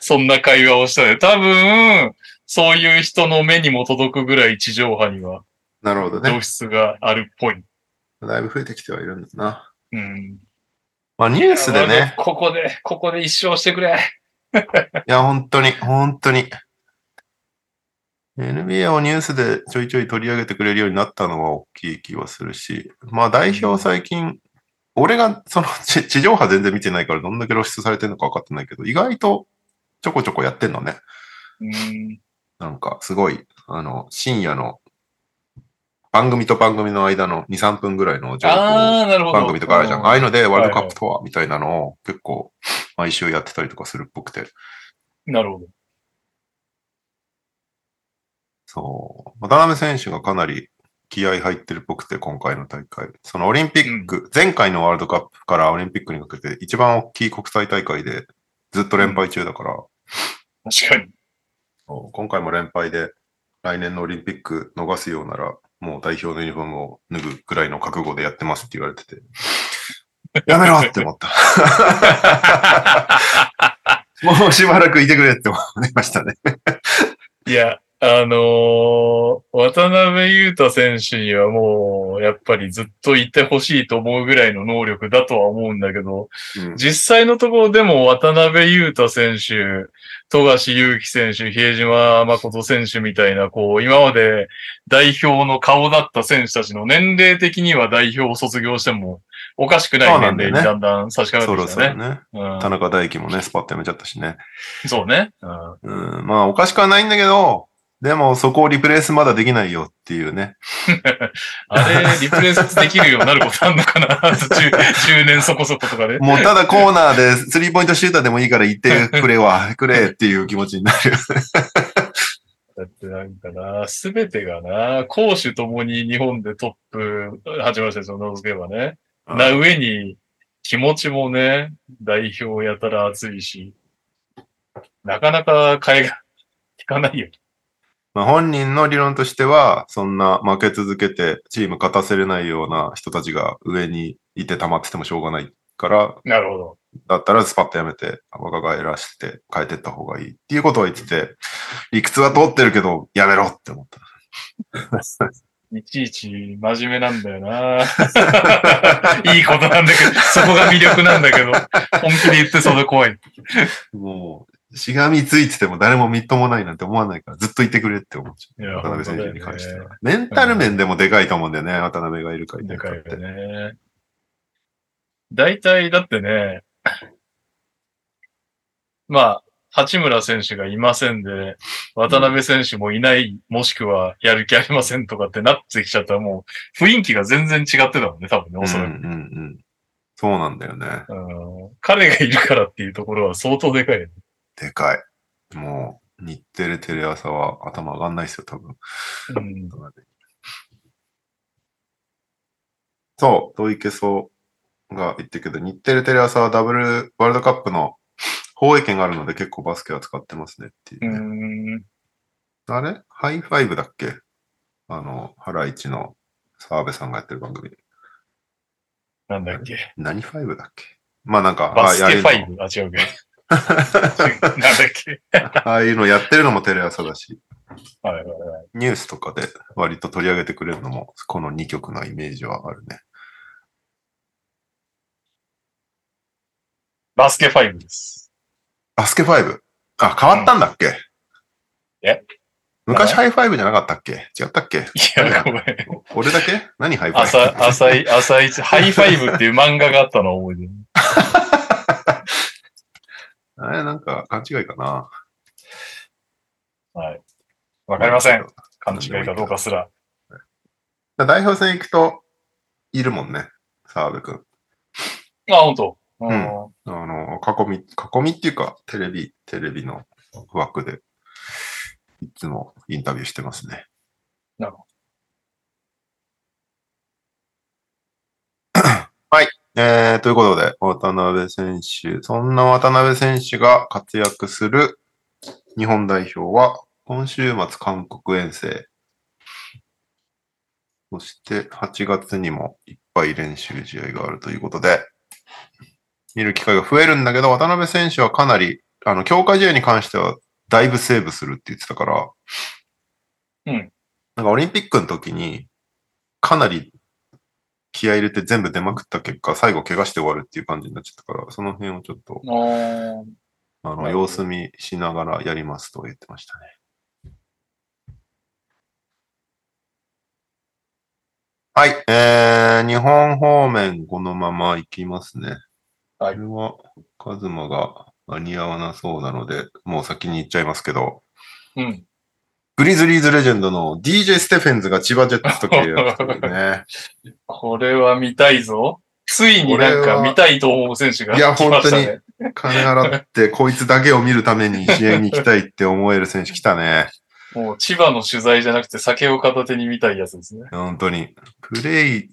そんな会話をしたね。多分、そういう人の目にも届くぐらい地上波にはなるほどね露。出があるっぽい。だいぶ増えてきてはいるんだな。うん。まあニュースでね、ここで、ここで一生してくれ。いや、本当に、本当に。NBA をニュースでちょいちょい取り上げてくれるようになったのは大きい気はするし、まあ代表最近、俺がその地地上波全然見てないからどんだけ露出されてるのか分かってないけど、意外とちょこちょこやってんのね。うん。なんかすごい、あの、深夜の番組と番組の間の2、3分ぐらいの情報。番組とかあるじゃん。ああいうのでワールドカップはとはみたいなのを結構毎週やってたりとかするっぽくて。いなるほど。そう。渡辺選手がかなり気合入ってるっぽくて、今回の大会。そのオリンピック、前回のワールドカップからオリンピックにかけて一番大きい国際大会でずっと連敗中だから、確かに。そう今回も連敗で来年のオリンピック逃すようなら、もう代表のユニフォームを脱ぐくらいの覚悟でやってますって言われてて、やめろって思った。もうしばらくいてくれって思いましたね。いや、あのー渡辺裕太選手にはもう、やっぱりずっといてほしいと思うぐらいの能力だとは思うんだけど、うん実際のところでも渡辺裕太選手、富樫勇樹選手、比江島誠選手みたいな、こう、今まで代表の顔だった選手たちの年齢的には代表を卒業してもおかしくない年齢にだんだん差し掛かってきたね。そろね。うん田中大輝もね、スパッとやめちゃったしね。そうね。うんうん、まあ、おかしくはないんだけど、でもそこをリプレイスまだできないよっていうね。あれ、リプレイスできるようになることあんのかな？10, 10年そこそことかで。もうただコーナーでスリーポイントシューターでもいいから言ってくれは、くれっていう気持ちになる。だってなんかな、すべてがな、攻守ともに日本でトップ、八村選手を除けばね。な上に、気持ちもね、代表やたら熱いし、なかなか替えが効かないよ。まあ、本人の理論としては、そんな負け続けてチーム勝たせれないような人たちが上にいて溜まっててもしょうがないから、なるほど。だったらスパッとやめて若返らして変えてった方がいいっていうことを言ってて、理屈は通ってるけどやめろって思った。いちいち真面目なんだよな。いいことなんだけど、そこが魅力なんだけど、本気で言ってそうで怖い。もう、しがみついてても誰もみっともないなんて思わないからずっといてくれって思っちゃう。渡辺選手に関して本は。メンタル面でもでかいと思うんだよね、渡辺がいるかいなでかいいかって。よね。大体、だってね、まあ、八村選手がいませんで、渡辺選手もいない、もしくはやる気ありませんとかってなってきちゃったらもう雰囲気が全然違ってたもんね、多分ね、おそらく。うんうんうん。そうなんだよね。うん彼がいるからっていうところは相当でかいよね。でかい。もう、日テレテレ朝は頭上がんないですよ、多分。うんそう、土井ケソが言ってるけど、日テレテレ朝はダブルワールドカップの放映権があるので結構バスケは使ってますねっていううね、ん。あれ？ハイファイブだっけ？あの、ハライチの澤部さんがやってる番組。なんだっけ？何ファイブだっけ？まあなんか、バスケファイブ？あ、違うけど。なんだっけ。の ああいうのやってるのもテレ朝だし、はいはいはい。ニュースとかで割と取り上げてくれるのも、この2局のイメージはあるね。バスケファイブです。バスケファイブ？あ、変わったんだっけ、え？昔ハイファイブじゃなかったっけ？違ったっけ？いや、ごめん。俺だけ？何ハイファイブ？朝、朝い、朝一、ハイファイブっていう漫画があったのを覚えてる。あれ、なんか勘違いかな。はい。わかりません。。勘違いかどうかすら。代表戦行くと、いるもんね。澤部くん。あ、本当。うん。あの、囲み、囲みっていうか、テレビ、テレビの枠で、いつもインタビューしてますね。なるほ はい。えー、ということで、渡辺選手、そんな渡辺選手が活躍する日本代表は、今週末韓国遠征。そして8月にもいっぱい練習試合があるということで、見る機会が増えるんだけど、渡辺選手はかなり、あの、強化試合に関してはだいぶセーブするって言ってたから、うん。なんかオリンピックの時に、かなり気合い入れて全部出まくった結果、最後怪我して終わるっていう感じになっちゃったから、その辺をちょっと、あの、様子見しながらやりますと言ってましたね。はい。えー、日本方面このまま行きますね。はいこれは、カズマが間に合わなそうなので、もう先に行っちゃいますけど、うん。グリズリーズレジェンドの DJ ステフェンズが千葉ジェッツと契約というね。これは見たいぞ。ついになんか見たいと思う選手がいや来ましたね。金払って こいつだけを見るために試合に行きたいって思える選手来たね。もう千葉の取材じゃなくて酒を片手に見たいやつですね。本当に。プレイ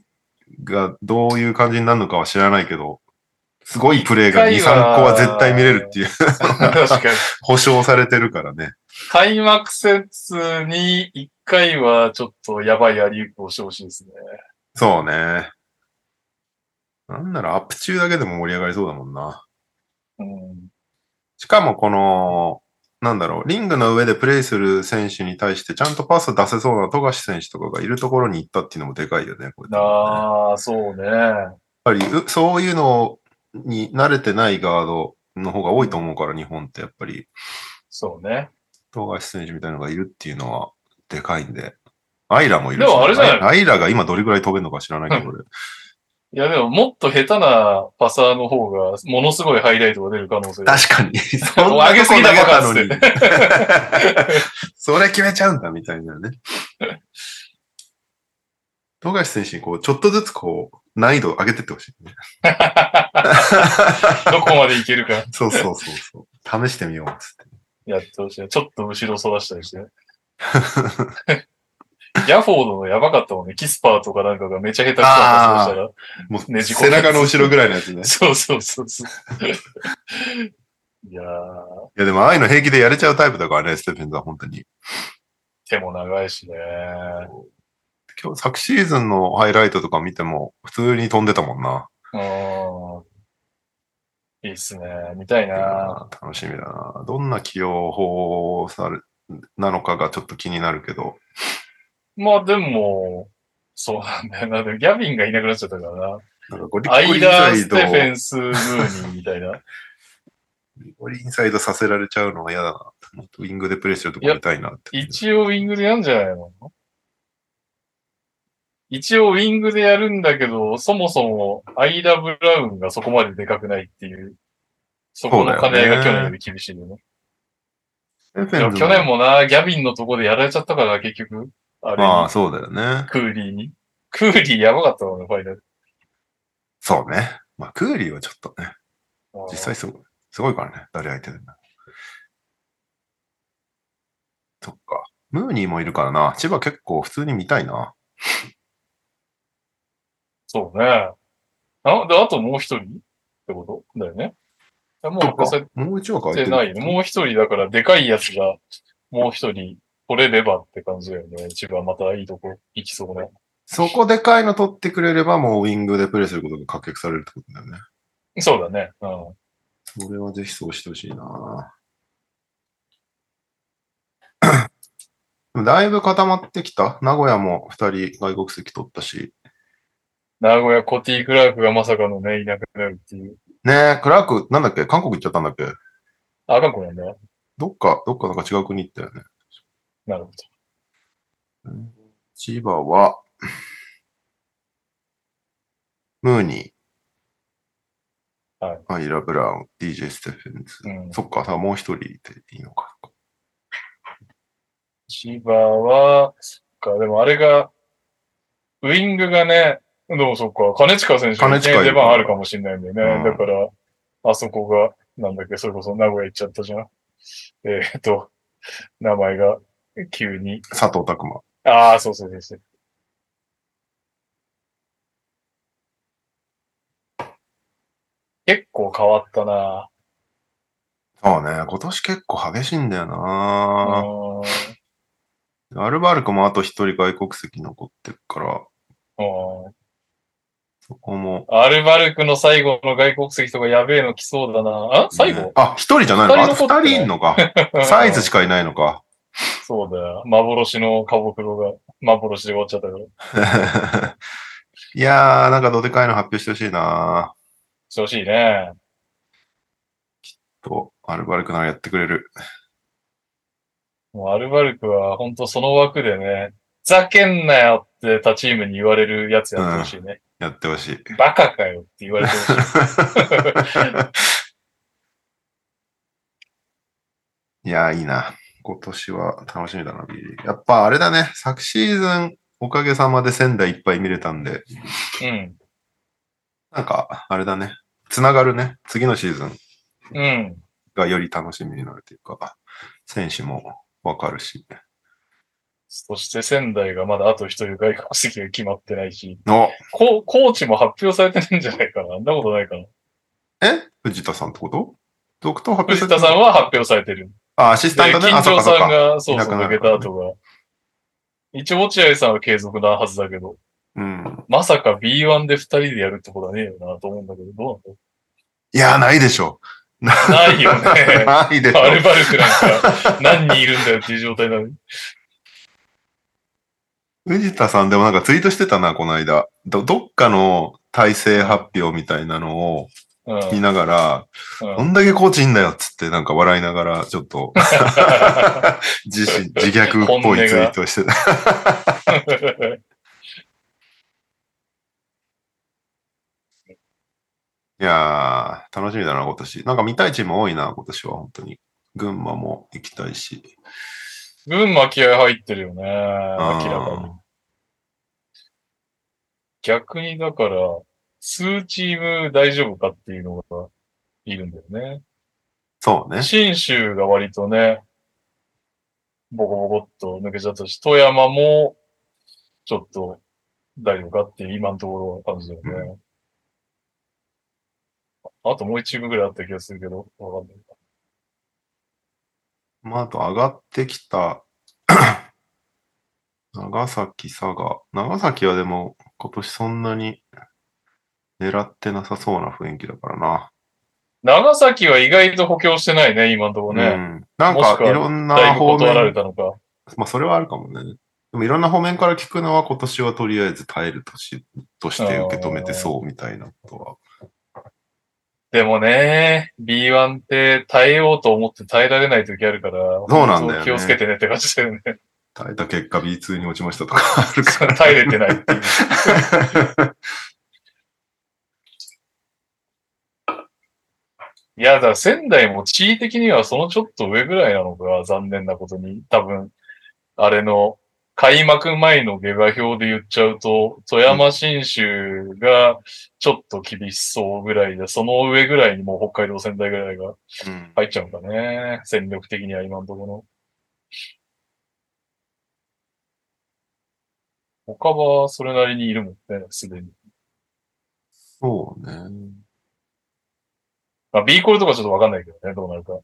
がどういう感じになるのかは知らないけど、すごいプレイが2、一回は3個は絶対見れるっていう、確かに。保証されてるからね。開幕節に一回はちょっとやばいアリウープをしてほしいですね。そうね。なんならアップ中だけでも盛り上がりそうだもんな。うん。しかもこの、なんだろう、リングの上でプレイする選手に対してちゃんとパス出せそうな富樫選手とかがいるところに行ったっていうのもでかいよね。これねああ、そうね。やっぱりうそういうのに慣れてないガードの方が多いと思うから、日本ってやっぱり、そうね。富樫選手みたいなのがいるっていうのはでかいんで。アイラもいるし、でもあれじゃないアイラが今どれぐらい飛べるのか知らないけど、俺。いやでももっと下手なパサーの方がものすごいハイライトが出る可能性が。確かに。そん上なとこげすぎた投げたのに。それ決めちゃうんだみたいなね。富樫選手にこう、ちょっとずつこう、難易度上げてってほしい、ね。どこまでいけるかそうそうそうそう。試してみようっつって。やってほしい。ちょっと後ろそらしたりして。ギャフォードのやばかったもんね。キスパーとかなんかがめちゃ下手くそだったら。もう背中の後ろぐらいのやつね。い そうそうそうそう。いやー、やでもああいうの平気でやれちゃうタイプだからね、ステフェンズは本当に。手も長いしね。今日、昨シーズンのハイライトとか見ても、普通に飛んでたもんな。うん。いいっすね。見たいな。楽しみだな。どんな起用法され、なのかがちょっと気になるけど。まあでも、そうなんだよな。でもギャビンがいなくなっちゃったからな。なんかゴリアイゴリインダー・スサイド、テフェンス・ムーニーみたいな。ゴリインサイドさせられちゃうのは嫌だな。ウィングでプレイしてるとこ見たいなって。一応ウィングでやるんじゃないの？一応ウィングでやるんだけど、そもそもアイダ・ブラウンがそこまででかくないっていう、そこの兼ね合いが去年より厳しいよね。ステフでもェンズ去年もな、ギャビンのとこでやられちゃったからな、結局。あれに、まあ、そうだよね。クーリーに。クーリーやばかったもんね、ファイナル。そうね。まあ、クーリーはちょっとね、実際すごい、すごいからね、誰相手でも。そっか。ムーニーもいるからな。千葉結構普通に見たいな。そうね。あ、で、あともう一人ってこと？だよね。もうもう一枠空いてないの。もう一人だから、でかいやつが、もう一人取れればって感じだよね。千葉またいいとこ行きそうね。そこでかいの取ってくれれば、もうウィングでプレイすることが確約されるってことだよね。そうだね。うん。それはぜひそうしてほしいな だいぶ固まってきた。名古屋も二人外国籍取ったし。名古屋コティ・クラークがまさかのね、いなくなるっていう。ねえ、クラーク、なんだっけ？韓国行っちゃったんだっけ？あ、韓国なんだ。どっか、どっかなんか違う国行ったよね。なるほ千葉は、ムーニー、はいアイラ・ブラウン、DJ ステフェンズ。ど。うん。そっか、さもう一人でいいのか。千葉は、そっか、でもあれが、ウィングがね、でもそっか、金近選手金近いる出番あるかもしれないんだよね。うんだから、あそこが、なんだっけ、それこそ名古屋行っちゃったじゃん。えーっと、名前が急に。佐藤拓馬。ああ、そうそうそう。結構変わったなそうね、今年結構激しいんだよなうんアルバルクもあと一人外国籍残ってるから、うんそこも。アルバルクの最後の外国籍とかやべえの来そうだな。あ？最後、あ、一人じゃないの？か二二人いんのか。サイズしかいないのか。そうだよ。幻のカボクロが幻で終わっちゃったから。いやー、なんかどでかいの発表してほしいなしてほしいね。と、アルバルクならやってくれる。もうアルバルクは本当その枠でね、ふざけんなよって他チームに言われるやつやってほしいね。やってほしい。バカかよって言われてほしい。いやー、いいな。今年は楽しみだな、ビリー。やっぱあれだね。昨シーズン、おかげさまで仙台いっぱい見れたんで、うん。なんか、あれだね。つながるね。次のシーズンうん。がより楽しみになるというか、選手もわかるし。そして仙台がまだあと一人外国籍が決まってないし、おココーチも発表されてないんじゃないかな。あんなことないかな。え？藤田さんってこと？続投発表藤田さんはは発表されてる。あ、アシスで、タントね？金あ、そっ城さん。が、そうそう、いなくなる抜けた後が。一応、落合さんは継続なはずだけど、うん。まさか B1 で二人でやるってことはねえよなと思うんだけど、どういや、ないでしょ。なのないよね。ないでしょ。アルバルクなんか何人いるんだよっていう状態なのに。藤田さんでもなんかツイートしてたな、この間。ど、どっかの体制発表みたいなのをうん見ながら、うんどんだけコーチいいんだよっつってなんか笑いながら、ちょっと 自身、自虐っぽいツイートをしてた。いやー、楽しみだな、今年。なんか見たいチーム多いな、今年は、本当に。群馬も行きたいし。群馬気合入ってるよね。明らかに。逆にだから、数チーム大丈夫かっていうのがいるんだよね。そうね。新州が割とね、ボコボコっと抜けちゃったし、富山も、ちょっと、大丈夫かっていう今のところは感じだよね。あともう一チームぐらいあった気がするけど、わかんない。まあ、あと上がってきた、長崎、佐賀。長崎はでも今年そんなに狙ってなさそうな雰囲気だからな。長崎は意外と補強してないね、今のところね。うん。なんもしくはいかろんない方断られ面、たのか。まあそれはあるかもね。でもいろんな方面から聞くのは今年はとりあえず耐える年として受け止めてそうみたいなことは。でもね、B1 って耐えようと思って耐えられない時あるから、そうなんだよね気をつけてねって感じだよね。耐えた結果 B2 に落ちましたとかあるから。耐えれてないっていう。いや、だから仙台も地位的にはそのちょっと上ぐらいなのが残念なことに、多分、あれの、開幕前の下馬評で言っちゃうと、富山新州がちょっと厳しそうぐらいで、その上ぐらいにもう北海道仙台ぐらいがうん入っちゃうんだね。戦力的には今のところ。他はそれなりにいるもんね、すでに。そうね。まあ、B コールとかちょっとわかんないけどね、どうなるか。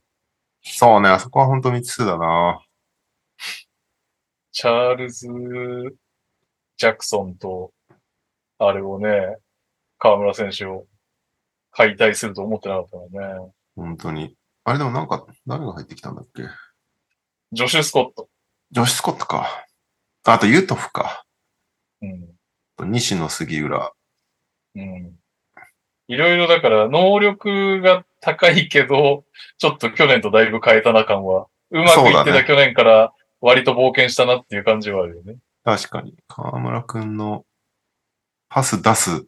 そうね、あそこは本当未知数だな。チャールズ・ジャクソンと、あれをね、河村選手を解体すると思ってなかったからね。本当に。あれでもなんか、誰が入ってきたんだっけ？ジョシュ・スコット。ジョシュ・スコットか。あと、ユトフか。うん。西野杉浦。うん。いろいろだから、能力が高いけど、ちょっと去年とだいぶ変えたな感は、うまくいってた去年から割と冒険したなっていう感じはあるよね。確かに。河村くんのパス出す、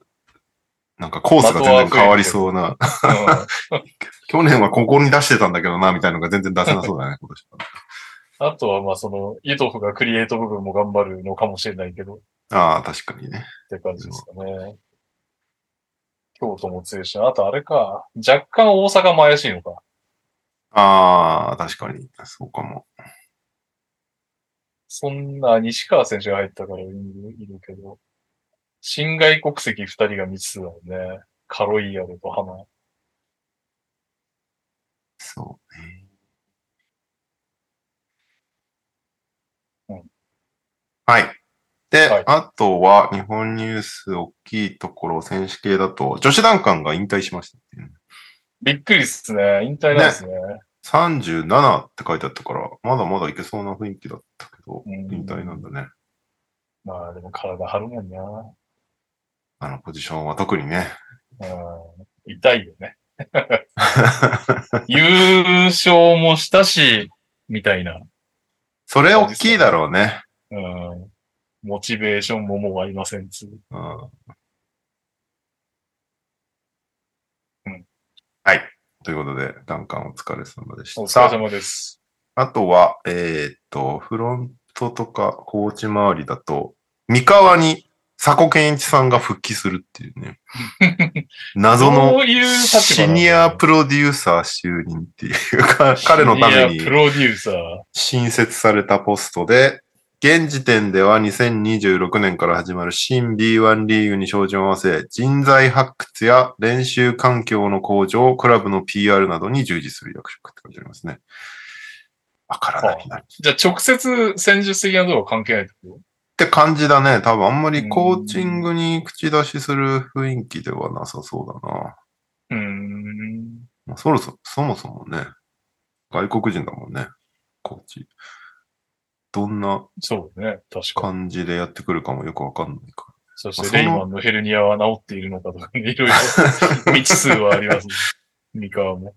なんかコースが全然変わりそうな。うん 去年はここに出してたんだけどな、みたいなのが全然出せなそうだね、今年は。あとはまあその、ユトフがクリエイト部分も頑張るのかもしれないけど、っああ、確かにね。て感じですかね。京都も強いし、あとあれか、若干大阪も怪しいのか。ああ、確かに。そうかも。そんな西川選手が入ったからいるけど、新外国籍二人が未知数だもんね。カロイヤルと花。そうね。うんはい。で、はいあとは日本ニュース大きいところ、選手系だと、女子ダンカンが引退しましたっていうねびっくりっすね。引退なんですね。37って書いてあったから、まだまだいけそうな雰囲気だったけど、うん引退なんだね。まあでも体張るもんな。あのポジションは特にね。うん、痛いよね。優勝もしたし、みたいな。それ大きいだろうね。うん。モチベーションももうありませんつう。うんうんはい。ということで、ダンカンお疲れ様でした。お疲れ様です。あとは、えーっと、フロントとかコーチ周りだと、三河に佐古健一さんが復帰するっていうね。謎どのシニアプロデューサー就任っていうか、彼のためにシニアプロデューサー。新設されたポストで、現時点では2026年から始まる新 B1 リーグに照準を合わせ、人材発掘や練習環境の向上、クラブの PR などに従事する役職って書いてありますね。わからないな。っじゃあ直接戦術的なところは関係ないってこて感じだね。多分あんまりコーチングに口出しする雰囲気ではなさそうだな。とうーん。まあそろそろ、そもそもね、外国人だもんね、コーチ。どんな。感じでやってくるかもよくわかんないかそしまあそのてレイマンのヘルニアは治っているのかとかね、いろいろ未知数はあります、ね。三河も。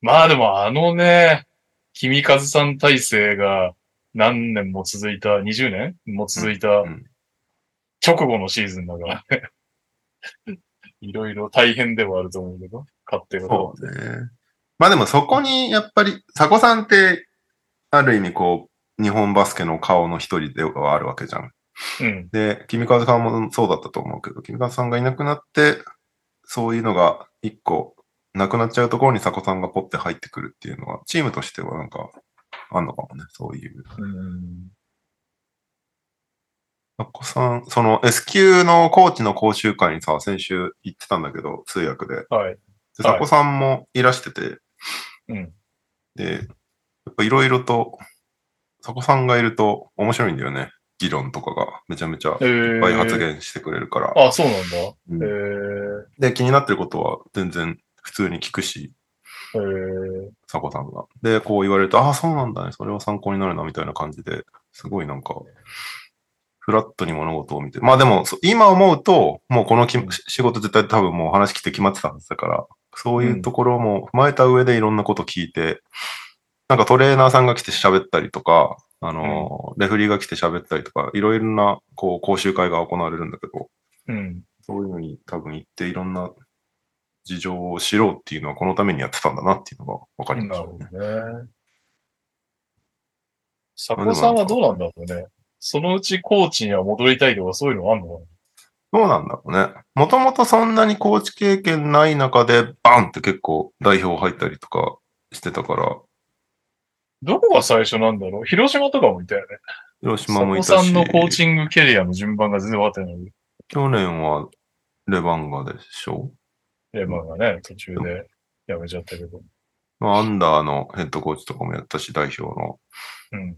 まあでもあのね、君和さん体制が何年も続いた、20年？も続いたん直後のシーズンだからね。いろいろ大変ではあると思うけど、勝手ら。が。そうね。まあでもそこにやっぱり、佐古さんって、ある意味こう、日本バスケの顔の一人ではあるわけじゃん。うん。で、君和さんもそうだったと思うけど、君和さんがいなくなって、そういうのが一個なくなっちゃうところに佐古さんがポッて入ってくるっていうのは、チームとしてはなんか、あんのかもね、そういう。うん。タコさん、その S 級のコーチの講習会にさ、先週行ってたんだけど、通訳で。はい。で、タコさんもいらしてて、うん。で、やっぱいろいろと、タコさんがいると面白いんだよね。議論とかがめちゃめちゃえー、いっぱい発言してくれるから。あ、そうなんだ。うんえー、で、気になってることは全然普通に聞くし、えー、サコさんが。で、こう言われると、ああ、そうなんだね。それは参考になるな、みたいな感じで、すごいなんか、フラットに物事を見て。まあでも、そ今思うと、もうこのきうん仕事絶対多分もう話来て決まってたはずだから、そういうところも踏まえた上でいろんなこと聞いて、なんかトレーナーさんが来て喋ったりとか、あの、レフリーが来て喋ったりとか、いろいろな、こう、講習会が行われるんだけど、うん。そういうのに多分行っていろんな事情を知ろうっていうのはこのためにやってたんだなっていうのが分かりまなるしたほどね。ね。佐古さんはどうなんだろうね。そのうちコーチには戻りたいとかそういうのあんのかどうなんだろうね。もともとそんなにコーチ経験ない中でバンって結構代表入ったりとかしてたから、などこが最初なんだろう広島とかもいたよね。広佐島もいたし、古さんのコーチングキャリアの順番が全然分かってない。去年はレバンガでしょレマンがね、途中で辞めちゃったけど。まあアンダーのヘッドコーチとかもやったし、代表の。うん。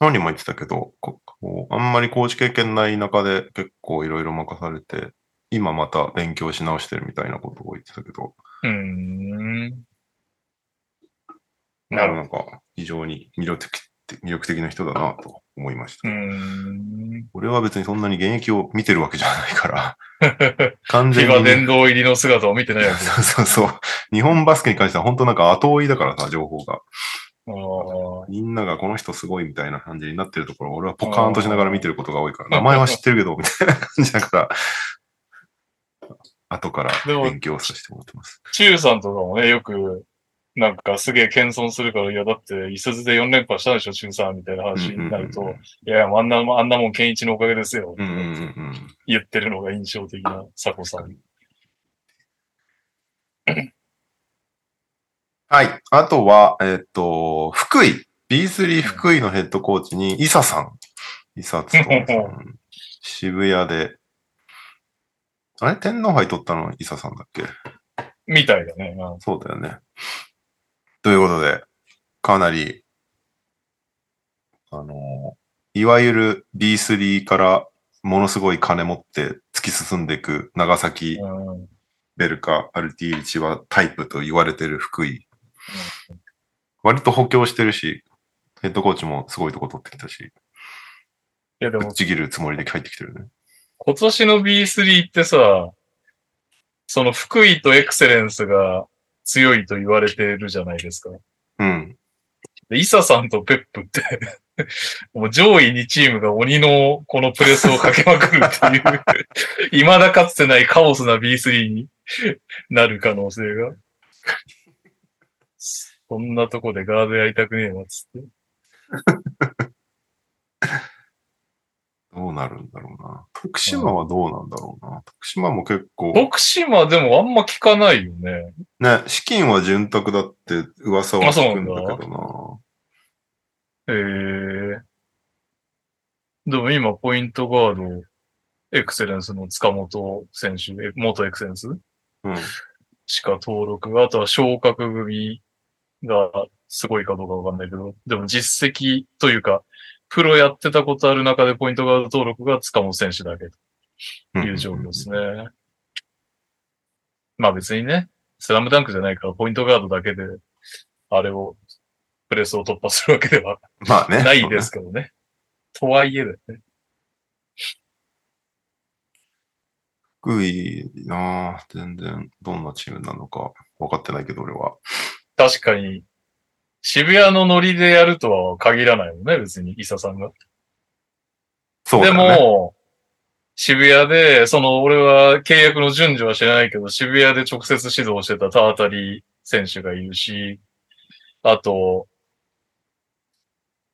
本人も言ってたけど、ここうあんまりコーチ経験ない中で結構いろいろ任されて、今また勉強し直してるみたいなことを言ってたけど、うーん。なるなんか非常に魅力的魅力的な人だなと思いました。俺は別にそんなに現役を見てるわけじゃないから、完騎全に、馬殿堂入りの姿を見てないわけだ。そうそうそう。日本バスケに関しては本当なんか後追いだからさ、情報が。みんながこの人すごいみたいな感じになってるところ、俺はポカーンとしながら見てることが多いから、名前は知ってるけど、みたいな感じだから、後から勉強させてもらってます。チューさんとかもね、よく、なんかすげえ謙遜するから、いや、だって、いすずで4連覇したでしょ、チューさんみたいな話になると、うんうんうんいや、あんな、あんなもん、ケンイチのおかげですよ、うんうんうんうん。言ってるのが印象的な佐古さん。はい。あとは、えっと、福井。B3 福井のヘッドコーチに、イサさん。イサツトンさん。渋谷で。あれ？天皇杯取ったのイサさんだっけ？みたいだね。うんそうだよね。ということで、かなり、あの、いわゆる B3 からものすごい金持って突き進んでいく長崎うんベルカ、アルティーチはタイプと言われてる福井。割と補強してるし、ヘッドコーチもすごいとこ取ってきたし、いや、でも、ぶっちぎるつもりで入ってきてるね。今年の B3 ってさ、その福井とエクセレンスが強いと言われてるじゃないですか。うん。で、イサさんとペップって、もう上位2チームが鬼のこのプレスをかけまくるっていう、未だかつてないカオスな B3 になる可能性が。そんなとこでガードやりたくねえわ、つって。どうなるんだろうな。徳島はどうなんだろうな。徳島も結構、徳島でもあんま聞かないよね。ね、資金は潤沢だって噂は聞くんだけどな。ええでも今、ポイントガード、エクセレンスの塚本選手、え元エクセレンス？うん。しか登録が、あとは昇格組がすごいかどうかわかんないけど、でも実績というか、プロやってたことある中でポイントガード登録が塚本選手だけという状況ですね。まあ別にね、スラムダンクじゃないからポイントガードだけで、あれを、プレスを突破するわけではまあね。ないですけどね。とはいえだよね。福井な全然どんなチームなのか分かってないけど俺は。確かに、渋谷のノリでやるとは限らないもんね、別に、イサさんが。でそうね。も、渋谷で、その、俺は契約の順序は知らないけど、渋谷で直接指導してたタータリー選手がいるし、あと、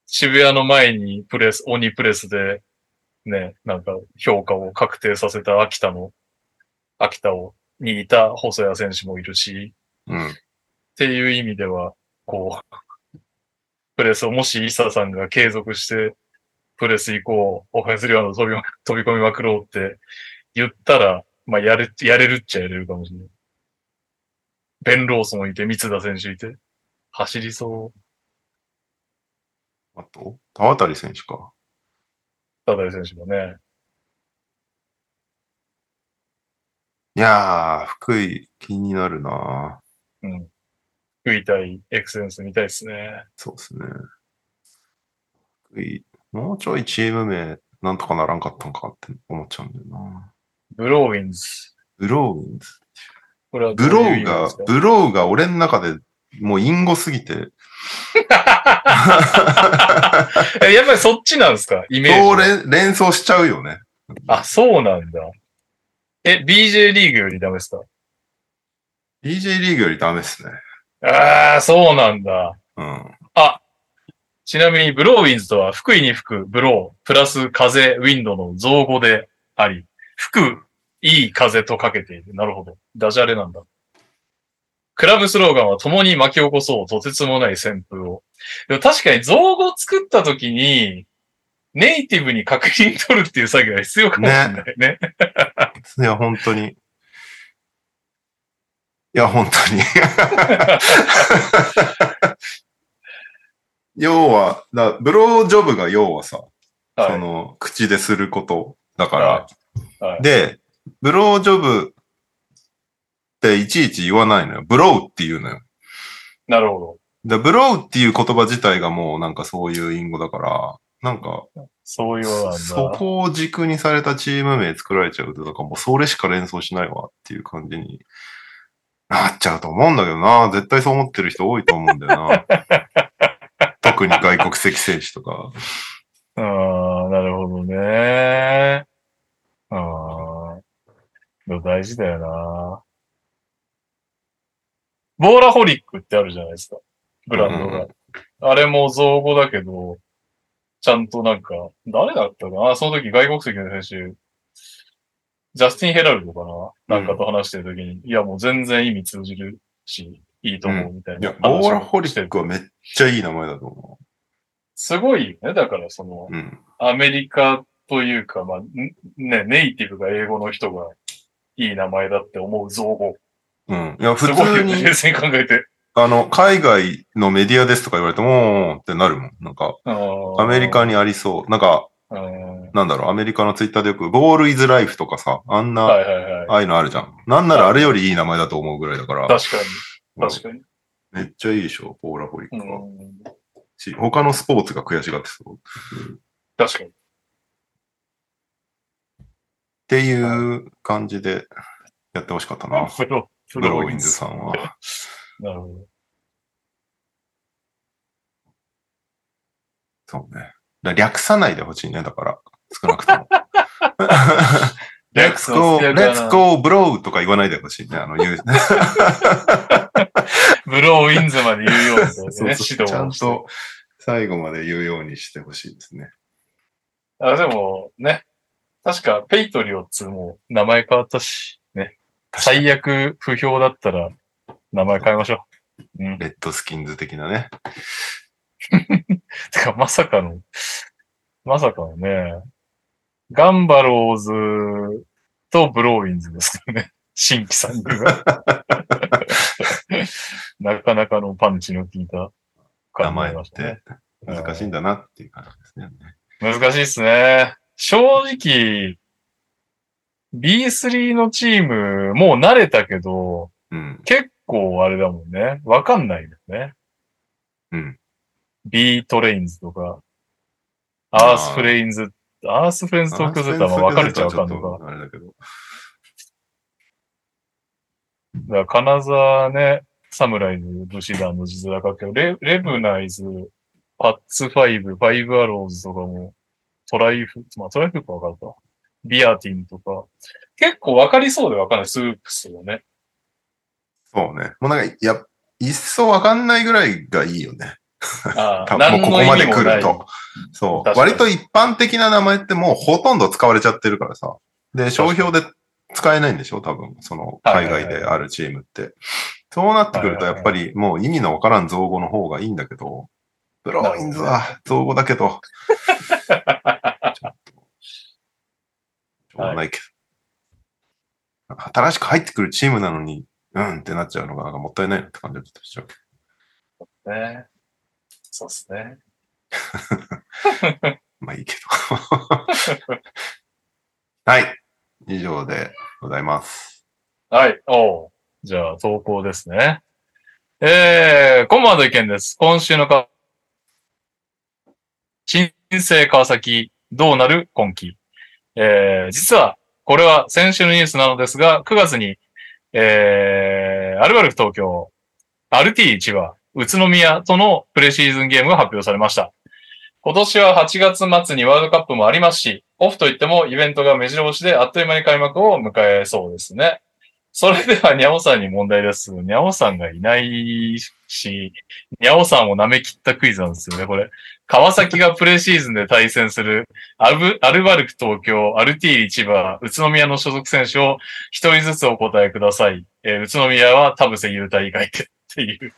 渋谷の前にプレス、鬼プレスで、ね、なんか評価を確定させた秋田の、秋田を、にいた細谷選手もいるし、うん。っていう意味では、こう、プレスをもしイサさんが継続して、プレス行こう、オフェンスリバウンド飛びま飛び込みまくろうって言ったら、まあやれ、やれるっちゃやれるかもしれない。ベン・ローソンいて、三田選手いて、走りそう。あと、田渡選手か。田辺選手もね。いやー、福井気になるなうん。福井対エクセレンス見たいですね。そうですね。福井、もうちょいチーム名、なんとかならんかったんかって思っちゃうんだよな。ブローウィンズ。ブローウィンズ？これはどブローがブローが俺の中でもう隠語すぎて、え やっぱりそっちなんですか？イメージは。そう連連想しちゃうよね。あ、そうなんだ。え、BJ リーグよりダメですか？DJ リーグよりダメですね。ああ、そうなんだ。うん。ちなみに、ブローウィンズとは、福井に吹くブロー、プラス風、ウィンドの造語であり、吹く、いい風とかけている。なるほど。ダジャレなんだ。クラブスローガンは共に巻き起こそう、とてつもない旋風を。でも確かに造語を作った時に、ネイティブに確認取るっていう作業が必要かもしれないね。いや、本当に。いや、本当に。要は、だブロージョブが要はさ、はいその、口ですることだから、はいはいで、ブロージョブっていちいち言わないのよ。ブローって言うのよ。なるほど。でブローっていう言葉自体がもうなんかそういう隠語だから、なんか、そういう。そこを軸にされたチーム名作られちゃうと、だからもうそれしか連想しないわっていう感じになっちゃうと思うんだけどな。絶対そう思ってる人多いと思うんだよな。特に外国籍選手とか。ああ、なるほどね。ああ。大事だよな。ボーラホリックってあるじゃないですか。ブランドが。うんあれも造語だけど、ちゃんとなんか、誰だったかなその時外国籍の選手、ジャスティン・ヘラルドかななんかと話してる時に、いやもう全然意味通じるし、いいと思うみたいないや、ボーラホリしてるックはめっちゃいい名前だと思すごいよね。だからその、う。うん。アメリカというか、まあ、んね、ネイティブが英語の人がいい名前だって思う造語。うん。いや、普。通に、冷静に考えて。あの、海外のメディアですとか言われても、ってなるもん。なんか、アメリカに。にありそう。なんか、うんなんだろう、アメリカのツイッターでよく、ボールイズライフとかさ、あんな、はいはいはい。ああいうのあるじゃん。なんならあれよりいい名前だと思うぐらいだから、確かに。確かに。めっちゃいいでしょ、ポーラホリックは。うんし他のスポーツが悔しがってそう。っ確かに。ていう感じでやってほしかったな。プロ、ーウィンズさんは。なるほど。そうね。だ略さないでほしいね、だから。少なくとも。略 Let's す go, の強いかな let's go, bro とか言わないでほしいね。あの、言う。ブローウィンズまで言うようにね、そう指そう導ちゃん。と最後まで言うようにしてほしいですね。あ、でもね、確かペイトリオッツも名前変わったし、ね。最悪不評だったら名前変えましょう。うん。レッドスキンズ的なね。てか、まさかの、まさかのね、ガンバローズとブローウィンズですからね。新規参入が。なかなかのパンチの効いた名感じましたねて。難しいんだなっていう感じですね。難しいですね。正直、B3 のチーム、もう慣れたけど、うん。結構あれだもんね。わかんないよね。うん。B トレインズとか、アースフレンズ、アースフレンズ東京 Z は分かれちゃうかんのか。あれだけど。だから金沢ね、サムライズ、武士団の実力けど、レレブナイズ、パッツファイブ、ファイブアローズとかも、トライフ、まあトライフか分かるか。ビアティンとか、結構分かりそうで分かんないスープスよね。そうね。もうなんか、いや、いっそわかんないぐらいがいいよね。もうここまで来ると。そう。割と一般的な名前ってもうほとんど使われちゃってるからさ。で、商標で使えないんでしょ？多分。その、海はいはいはい外であるチームって。そうなってくると、やっぱりもう意味のわからん造語の方がいいんだけど、ブローインズは造語だけど。ちょっとしょうがないけど。新しく入ってくるチームなのに、うんってなっちゃうのがなんかもったいないなって感じだったでしょ。ね。そうですね。まあいいけど。はい。以上でございます。はい。おうじゃあ、投稿ですね。えー、コンマンド意見です。今週のか、新生川崎、どうなる今季。えー、実は、これは先週のニュースなのですが、9月に、えー、アルバルク東京、アルティ千葉、宇都宮とのプレシーズンゲームが発表されました。今年は8月末にワールドカップもありますし、オフといってもイベントが目白押しであっという間に開幕を迎えそうですね。それでは、にゃおさんに問題です。にゃおさんがいないし、にゃおさんを舐め切ったクイズなんですよね、これ。川崎がプレシーズンで対戦するアルアルバルク東京、アルティーリ千葉、宇都宮の所属選手を一人ずつお答えください。えー宇都宮は田臥勇太以外でっていう。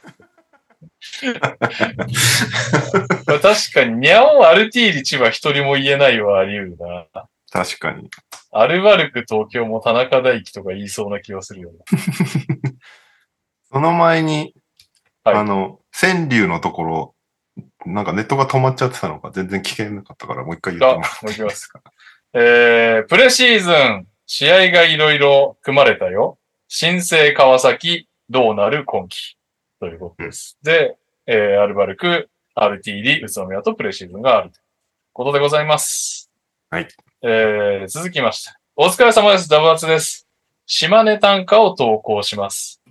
確かに、にゃおアルティーリ千葉一人も言えないはあり得るな。確かに。アルバルク東京も田中大輝とか言いそうな気がするよな。その前に、はいあの、川柳のところ、なんかネットが止まっちゃってたのか全然聞けなかったからもう一回言ってもらあもう一回いすえー、プレシーズン、試合がいろいろ組まれたよ。新生川崎、どうなる今季？ということです。で、えー、アルバルク、RTD、宇都宮とプレシーズンがあるということでございます。はい。えー、続きまして。お疲れ様です。ダブアツです。島根短歌を投稿します。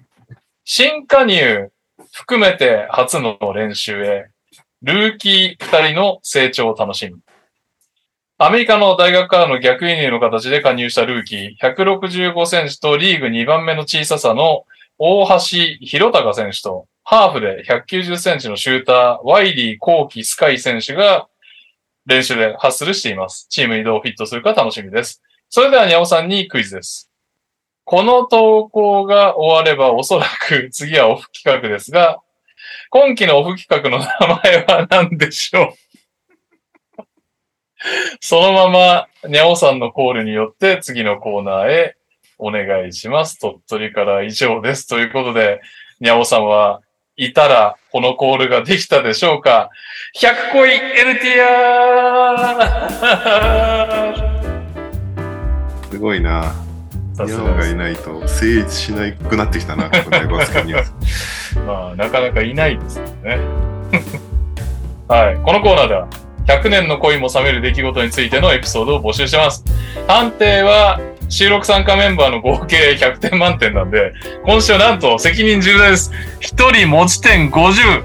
新加入含めて初の練習へ、ルーキー二人の成長を楽しみ。アメリカの大学からの逆輸入の形で加入したルーキー、165センチとリーグ2番目の小ささの大橋弘隆選手と、ハーフで190センチのシューター、ワイリー・コーキ・スカイ選手が練習でハッスルしています。チームにどうフィットするか楽しみです。それでは、にゃおさんにクイズです。この投稿が終わればおそらく次はオフ企画ですが、今期のオフ企画の名前は何でしょう？そのまま、にゃおさんのコールによって次のコーナーへお願いします。鳥取から以上です。ということで、にゃおさんはいたらこのコールができたでしょうか ?100 個い LTR! すごいな。さ日本がい。ないと成立しなくなってきたな、こ。まあ、なかなかいないですよね。はい。このコーナーでは、100年の恋も冷める出来事についてのエピソードを募集してます。判定は、収録参加メンバーの合計100点満点なんで、今週なんと責任重大です。1人持ち点50。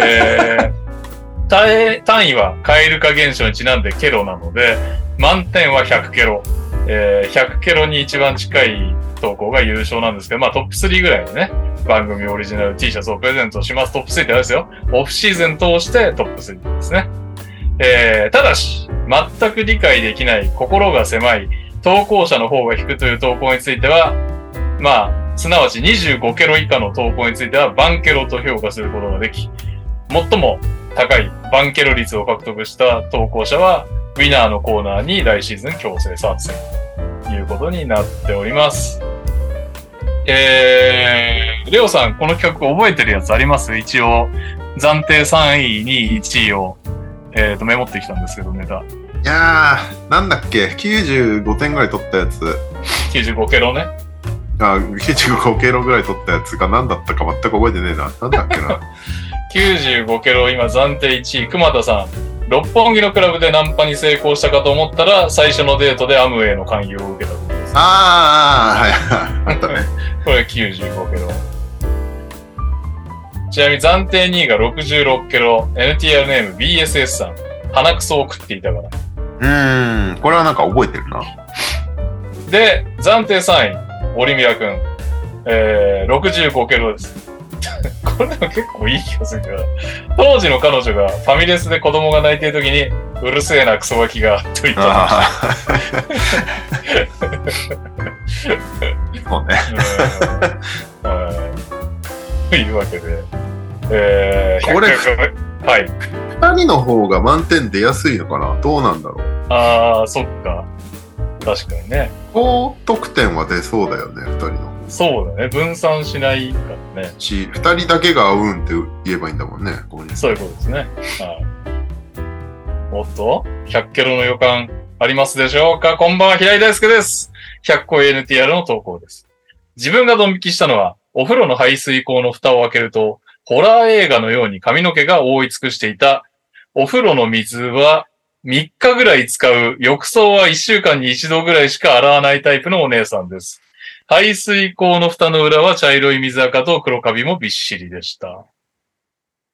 えー、単位単位は蛙化現象にちなんでケロなので、満点は100ケロ。えー、100ケロに一番近い投稿が優勝なんですけど、まあトップ3ぐらいのね、番組オリジナル T シャツをプレゼントします。トップ3ってあれですよ。オフシーズン通してトップ3ですね。えー、ただし、全く理解できない、心が狭い、投稿者の方が引くという投稿については、まあ、すなわち25ケロ以下の投稿については、バンケロと評価することができ、最も高いバンケロ率を獲得した投稿者は、ウィナーのコーナーに来シーズン強制参戦ということになっております。えー、レオさん、この企画覚えてるやつあります？一応、暫定3位、2位、1位を、えー、とメモってきたんですけど、ネタ。いやー、なんだっけ、95点ぐらい取ったやつ。95ケロね。あ、95キロぐらい取ったやつが何だったか全く覚えてねえな。なんだっけな。95ケロ、今暫定1位、熊田さん。六本木のクラブでナンパに成功したかと思ったら、最初のデートでアムウェイの勧誘を受けたことです。あー、はいはい。あったね。これ95ケロ。ちなみに暫定2位が66ケロ、NTR ネーム BSS さん。鼻くそを食っていたから。うーん、これはなんか覚えてるな。で、暫定3位、オリミラ君。えー、65ケロです。これでも結構いい気がするけど、当時の彼女がファミレスで子供が泣いている時に、うるせえなクソガキが、と言った そうね。というわけで、えー、これ100はい。二人の方が満点出やすいのかな？どうなんだろう？ああ、そっか。確かにね。高得点は出そうだよね、二人の。そうだね。分散しないからね。し、二人だけがうんって言えばいいんだもんね、ここに。そういうことですね。はい。おっと ?100 キロの予感ありますでしょうか？こんばんは、平井大輔です。100個 NTR の投稿です。自分がドン引きしたのは、お風呂の排水口の蓋を開けると、ホラー映画のように髪の毛が覆い尽くしていた、お風呂の水は3日ぐらい使う、浴槽は1週間に1度ぐらいしか洗わないタイプのお姉さんです。排水口の蓋の裏は茶色い水垢と黒カビもびっしりでした。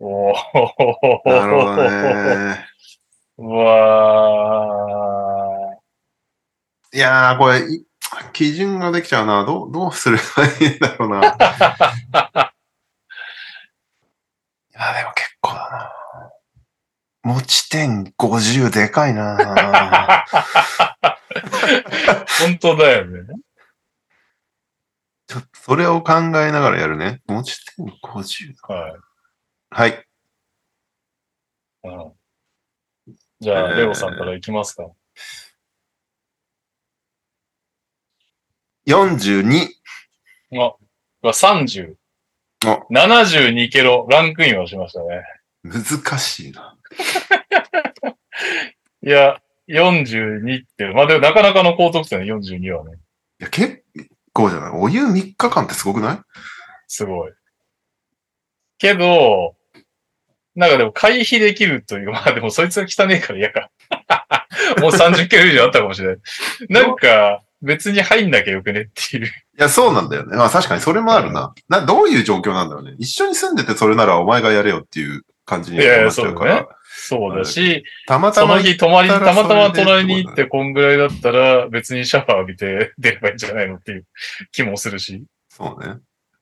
おー。なるほどね。う わいやー、これ、い基準ができちゃうな。どう、どうすればいいんだろうな。いや、でも結構だな。持ち点50でかいな。ー。本当だよね。ちょっとそれを考えながらやるね。持ち点50。はい。はい。うんじゃあ、えーレオさんからいきますか。42。あ、は30。あ72キロ、ランクインはしましたね。難しいな。いや、42って、まあでもなかなかの高得点ね、42はね。いや、結構じゃない？お湯3日間ってすごくない？すごい。けど、なんかでも回避できるという、まあでもそいつが汚ねえから嫌か。もう30キロ以上あったかもしれない。なんか、別に入んなきゃよくねっていう。いや、そうなんだよね。まあ確かにそれもあるな。な、どういう状況なんだろうね。一緒に住んでてそれならお前がやれよっていう感じにいやいやなっちゃうから。そうだし、たまたまその日泊まり、たまたま隣に行ってこんぐらいだったら別にシャワー浴びて 出ればいいんじゃないのっていう気もするし。そうね。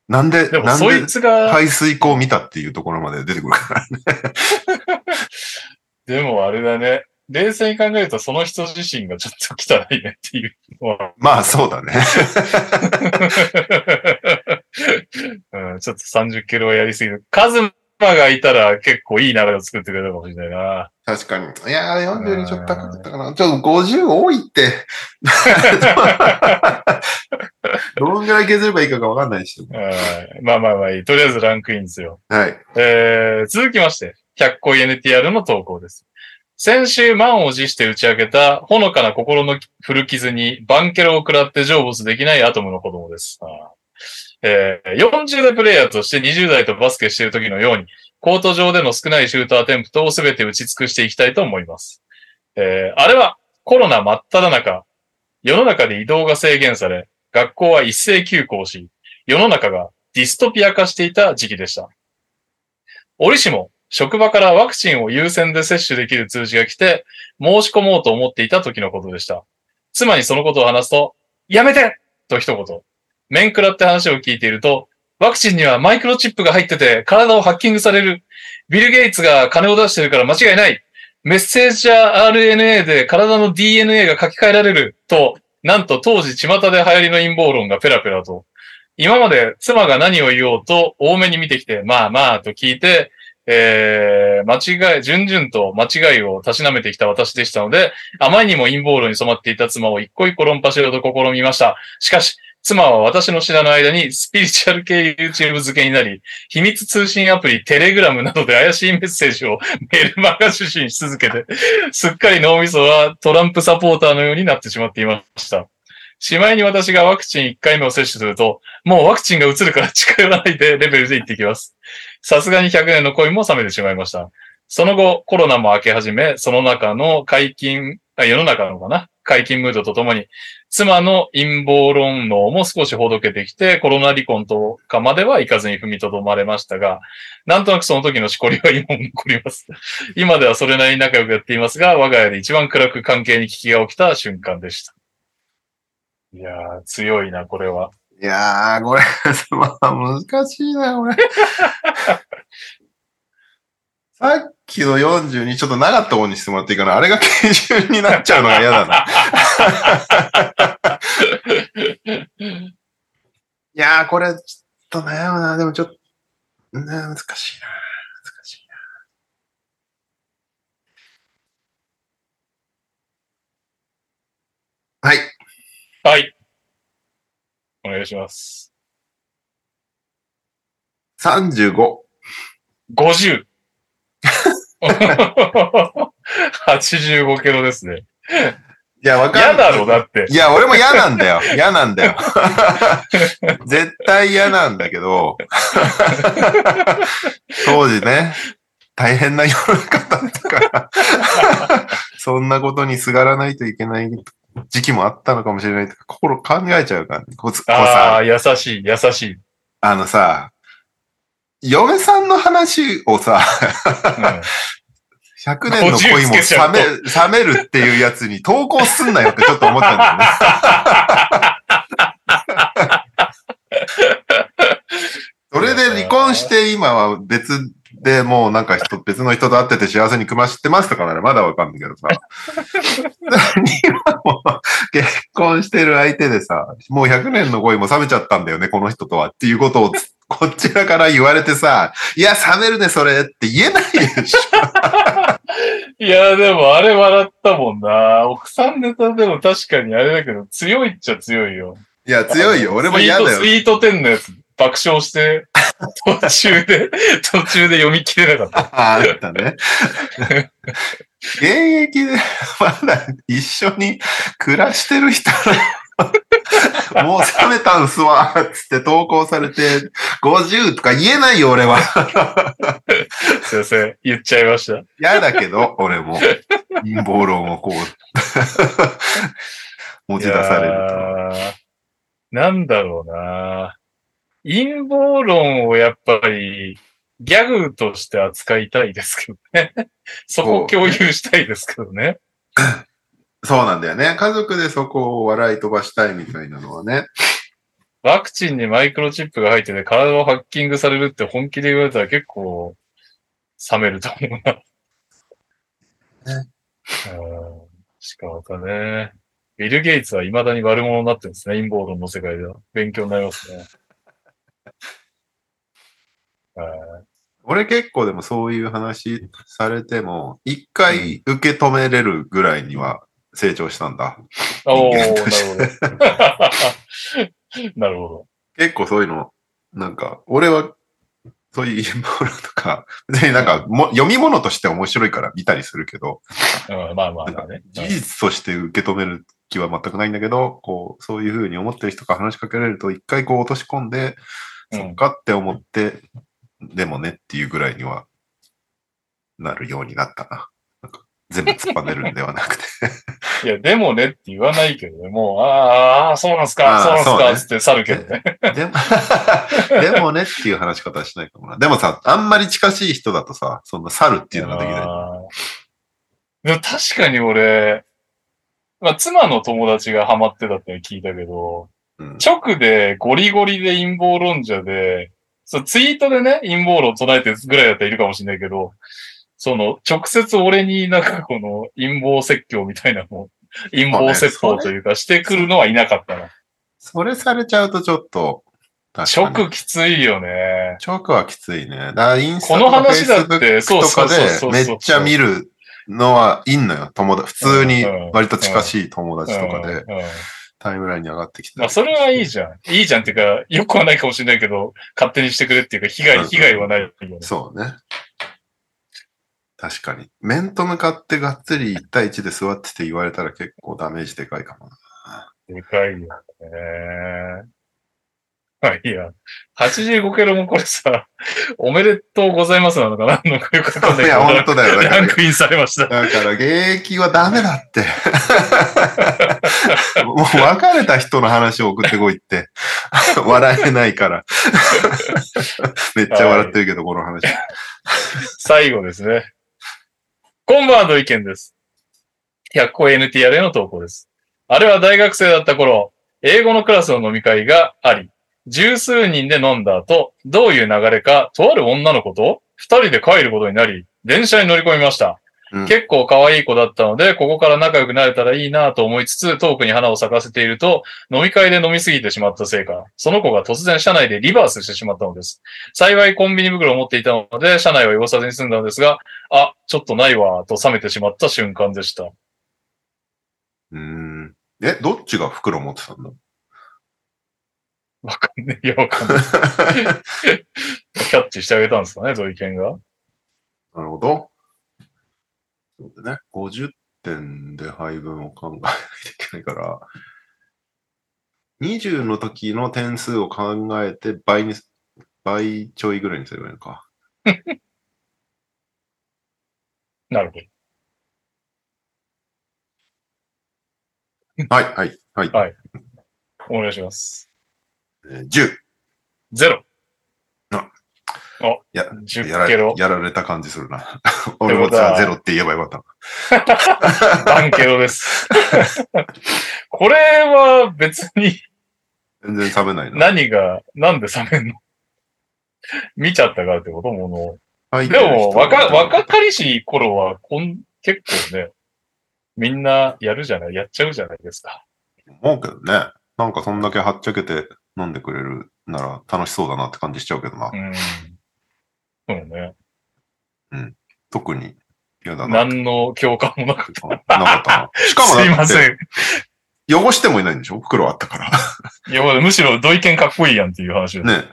なんで、でもなんでそいつが、排水口を見たっていうところまで出てくるからね。でもあれだね。冷静に考えるとその人自身がちょっと汚いねっていうのは。まあそうだね。うん、ちょっと30キロはやりすぎる。カズマがいたら結構いい流れを作ってくれたかもしれないな。確かに。いやー、42ちょっと高かったかな。ちょっと50多いって。どんぐらい削ればいいかがわかんないし。うんまあまあまあいい。とりあえずランクインですよ。はい。えー、続きまして、100個 NTR の投稿です。先週満を持して打ち明けた、ほのかな心の古傷にバンケロを食らって成仏できないアトムの子供です。あーえー40代プレイヤーとして20代とバスケしている時のように、コート上での少ないシュートアテンプトを全て打ち尽くしていきたいと思います。えーあれはコロナ真っ只中、世の中で移動が制限され、学校は一斉休校し、世の中がディストピア化していた時期でした。折しも、職場からワクチンを優先で接種できる通知が来て、申し込もうと思っていた時のことでした。妻にそのことを話すと、やめてと一言。面食らって話を聞いていると、ワクチンにはマイクロチップが入ってて体をハッキングされる。ビル・ゲイツが金を出してるから間違いない。メッセージャー RNA で体の DNA が書き換えられる。と、なんと当時巷で流行りの陰謀論がペラペラと。今まで妻が何を言おうと多めに見てきて、まあまあと聞いて、えー、間違い、順々と間違いをたしなめてきた私でしたので、あまりにも陰謀論に染まっていた妻を一個一個論破しようと試みました。しかし、妻は私の知らぬ間にスピリチュアル系 YouTube 漬けになり、秘密通信アプリテレグラムなどで怪しいメッセージをメルマガ受信し続けて、すっかり脳みそはトランプサポーターのようになってしまっていました。しまいに私がワクチン1回目を接種すると、もうワクチンが移るから近寄らないでレベルで言ってきます。さすがに100年の恋も冷めてしまいました。その後、コロナも明け始め、その中の解禁、世の中のかな？解禁ムードとともに、妻の陰謀論能も少しほどけてきて、コロナ離婚とかまではいかずに踏みとどまれましたが、なんとなくその時のしこりは今も残ります。今ではそれなりに仲良くやっていますが、我が家で一番暗く関係に危機が起きた瞬間でした。いやー、強いな、これは。いやー、これ、まあ、難しいな、これ。さっきの42ちょっと長った方にしてもらっていいかな。あれが基準になっちゃうのが嫌だな。いやー、これ、ちょっと悩むな。でもちょっと、難しいな。難しいな。はい。はい。お願いします。35。50。85キロですね。いや、わか嫌んない。だろ、だって。いや、俺も嫌なんだよ。嫌なんだよ。絶対嫌なんだけど、当時ね、大変な世の中だったから、そんなことにすがらないといけない時期もあったのかもしれないとか、心考えちゃうから、ね、あさあ、、優しい、優しい。あのさ、嫁さんの話をさ、うん100年の恋も50つけちゃ冷うめ、冷めるっていうやつに投稿すんなよってちょっと思ったんだよね。それで離婚して今は別でもうなんか人、別の人と会ってて幸せに暮らしてますとかならまだわかんないけどさ。今もう結婚してる相手でさ、もう100年の恋も冷めちゃったんだよね、この人とはっていうことをこちらから言われてさ、いや、冷めるね、それって言えないでしょ。いや、でもあれ笑ったもんな。奥さんネタでも確かにあれだけど、強いっちゃ強いよ。いや、強いよ。俺も嫌だよス。イートスイート10のやつ、爆笑して、途中で、途中で読み切れなかった。ああったね。現役でまだ一緒に暮らしてる人のもう冷めたんすわ、つって投稿されて、50とか言えないよ、俺は。すいません。言っちゃいました。嫌だけど、俺も。陰謀論をこう、持ち出されるいやーなんだろうな。陰謀論をやっぱり、ギャグとして扱いたいですけどね。そこを共有したいですけどね。と。そうなんだよね。家族でそこを笑い飛ばしたいみたいなのはね。ワクチンにマイクロチップが入ってて体をハッキングされるって本気で言われたら結構冷めると思うな。うん。しかまたね。ビル・ゲイツは未だに悪者になってるんですね。陰謀論の世界では。勉強になりますね。はい俺結構でもそういう話されても、一回受け止めれるぐらいには成長したんだ。おなるほど。なるほ結構そういうの、なんか、俺は、そういう陰謀論とか、別になんかも、読み物として面白いから見たりするけど、ど。うん、まあまあまあね。事実として受け止める気は全くないんだけど、こう、そういうふうに思ってる人から話しかけられると、一回こう落とし込んで、うんそっかって思って、でもねっていうぐらいにはなるようになったな。全部突っぱねるんではなくて。いや、でもねって言わないけどね。もう、あーあー、そうなんすか、そうなんすそうねか、つって去るけどね。でも、でもねっていう話し方はしないかもな。でもさ、あんまり近しい人だとさ、そんな去るっていうのができない。でも確かに俺、まあ、妻の友達がハマってたって聞いたけど、うん直でゴリゴリで陰謀論者で、そうツイートでね、陰謀論唱えてるぐらいだったらいるかもしれないけど、その、直接俺になんかこの陰謀説教みたいなの、陰謀説法というかしてくるのはいなかったな。それされちゃうとちょっと、直きついよね。直はきついね。だからインスタこの話だってとかそうそうそうそうでめっちゃ見るのはいんのよ。友達、普通に割と近しい友達とかでタイムラインに上がってきて。まあ、それはいいじゃん。いいじゃんっていうか、よくはないかもしれないけど、勝手にしてくれっていうか、被害、被害はないよね。そうね。確かに。面と向かってがっつり1対1で座ってて言われたら結構ダメージでかいかもな。でかいよね。はい、いや、85キロもこれさ、おめでとうございますなのかな？なんかよくわかんないけど。いや、本当だよ。ランクインされました。だから現役はダメだって。もう別れた人の話を送ってこいって。笑えないから。めっちゃ笑ってるけど、この話。最後ですね。今晩の意見です。100個 NTR への投稿です。あれは大学生だった頃、英語のクラスの飲み会があり、十数人で飲んだ後、どういう流れか、とある女の子と二人で帰ることになり、電車に乗り込みました。うん結構可愛い子だったので、ここから仲良くなれたらいいなと思いつつ、トークに花を咲かせていると、飲み会で飲みすぎてしまったせいか、その子が突然車内でリバースしてしまったのです。幸いコンビニ袋を持っていたので、車内は汚さずに済んだのですが、あ、ちょっとないわ、と冷めてしまった瞬間でした。うーん。え、どっちが袋持ってたんだわかんねえ。いや、わかんない。キャッチしてあげたんですかね、土井健が。なるほど。そうだね。50点で配分を考えないといけないから、20の時の点数を考えて倍に、倍ちょいぐらいにすればいいのか。なるほど。はい、はい、はい。お願いします。えー10。ゼロ。や、10やら。やられた感じするな。俺もじゃあゼロって言えばよかった。バンケロです。これは別に全然食べないな。何が、なんで冷めんの？見ちゃったからってこと？もの。はいでも、若、若かりし頃は、こん、結構ね、みんなやるじゃない、やっちゃうじゃないですか。思うけどね。なんかそんだけはっちゃけて飲んでくれるなら楽しそうだなって感じしちゃうけどな。うん。そうね。特に嫌だな。何の共感もなくなかったな。しかもすいだって、ません。汚してもいないんでしょ？袋あったから。いや、むしろ、土井健かっこいいやんっていう話です。ね。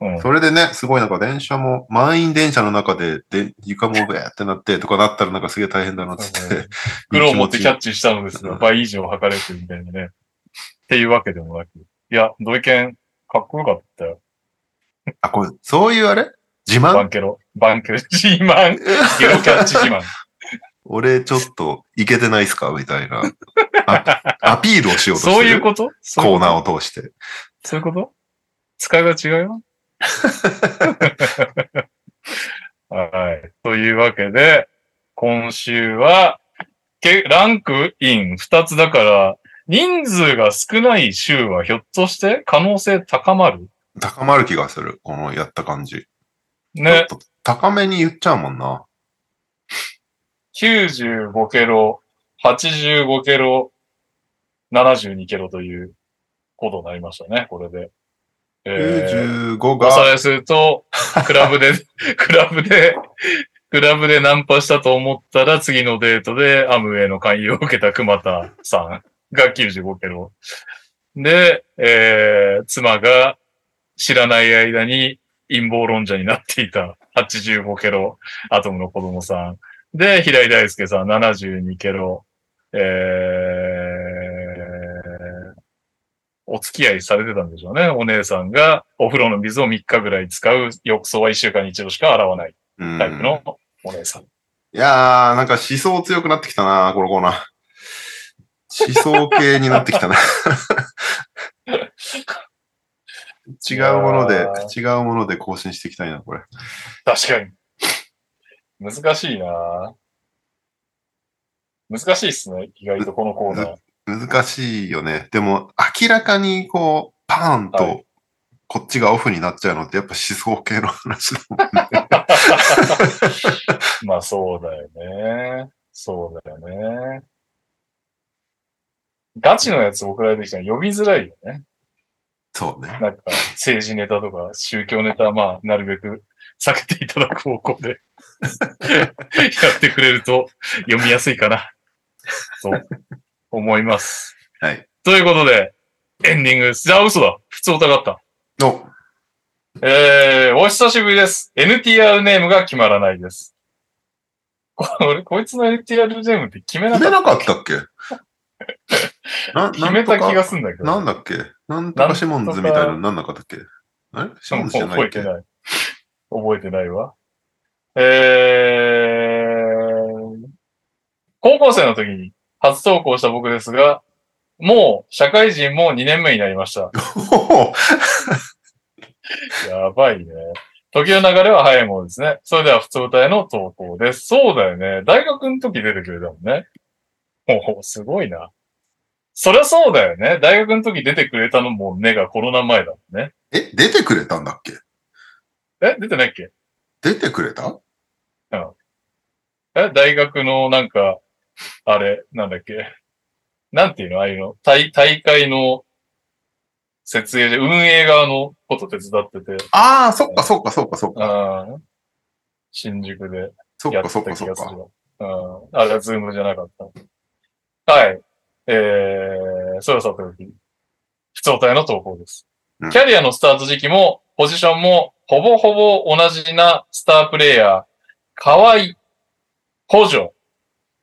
うん。それでね、すごいなんか電車も、満員電車の中で、で、床もベーってなってとかなったらなんかすげえ大変だなっつって。袋を持ってキャッチしたのですが、うん倍以上測れてるみたいなね。っていうわけでもなく。いや、土井健、かっこよかったよ。あ、これ、そういうあれ？自慢？バンケロ。バンケロ。自慢。ゲロキャッチ自慢。俺ちょっといけてないっすか？みたいな。あアピールをしようとしてる。そういうこと？コーナーを通して。そういうこと？使いが違うよ。はい。というわけで、今週は、けランクイン2つだから、人数が少ない週はひょっとして可能性高まる？高まる気がする。このやった感じ。ねち。ょっと高めに言っちゃうもんな。95ケロ、85ケロ、72ケロということになりましたね、これで。えー、95が、おさらいすると、クラブで、クラブで、クラブでナンパしたと思ったら、次のデートでアムウェイの勧誘を受けた熊田さんが95ケロ。で、えー、妻が知らない間に陰謀論者になっていた 85ケロ、アトムの子供さん。で、平井大輔さん72ケロ。えー、お付き合いされてたんでしょうね。お姉さんがお風呂の水を3日ぐらい使う、浴槽は1週間に1度しか洗わないうんタイプのお姉さん。いやー、なんか思想強くなってきたな、このコーナー。思想系になってきたな。違うもので違うもので更新していきたいな、これ。確かに。難しいな難しいっすね。意外とこのコーナー。難しいよね。でも、明らかにこう、パーンはと、こっちがオフになっちゃうのって、やっぱ思想系の話だもんね。まあそうだよね。そうだよね。ガチのやつ送られてきたら呼びづらいよね。そうね。なんか政治ネタとか宗教ネタはまあなるべく避けていただく方向で やってくれると読みやすいかな。と思います。はい。ということで、エンディングです。じゃあ嘘だ。普通疑った。の、えー、お久しぶりです。NTR ネームが決まらないです。これ、こいつの NTR ネームって決めなかった決めなかったっけ？な決めた気がすすんだけど。なんだっけ？なんとかシモンズみたいなのなんなかったっけ？あれシモンズじゃないっけ？覚えてない。覚えてないわ。えー、高校生の時に初投稿した僕ですが、もう社会人も2年目になりました。お やばいね。時の流れは早いものですね。それでは普通歌への投稿です。そうだよね。大学の時出てくれたもんね。おお、すごいな。そりゃそうだよね。大学の時出てくれたのもねがコロナ前だもんね。え、出てくれたんだっけ？え、出てないっけ？出てくれた？え大学のなんか、あれ、なんだっけ？なんていうの？ああいうの？大、大会の設営で運営側のこと手伝ってて、ああ、そっかそっかそっかそっか。新宿でそっかやってそったかそっか。気がするわ。うん。あれはズームじゃなかった。はい。えー、それはさておき、ふつおたの投稿です。うん。キャリアのスタート時期も、ポジションも、ほぼほぼ同じなスタープレイヤー、カワイ、ポージョ、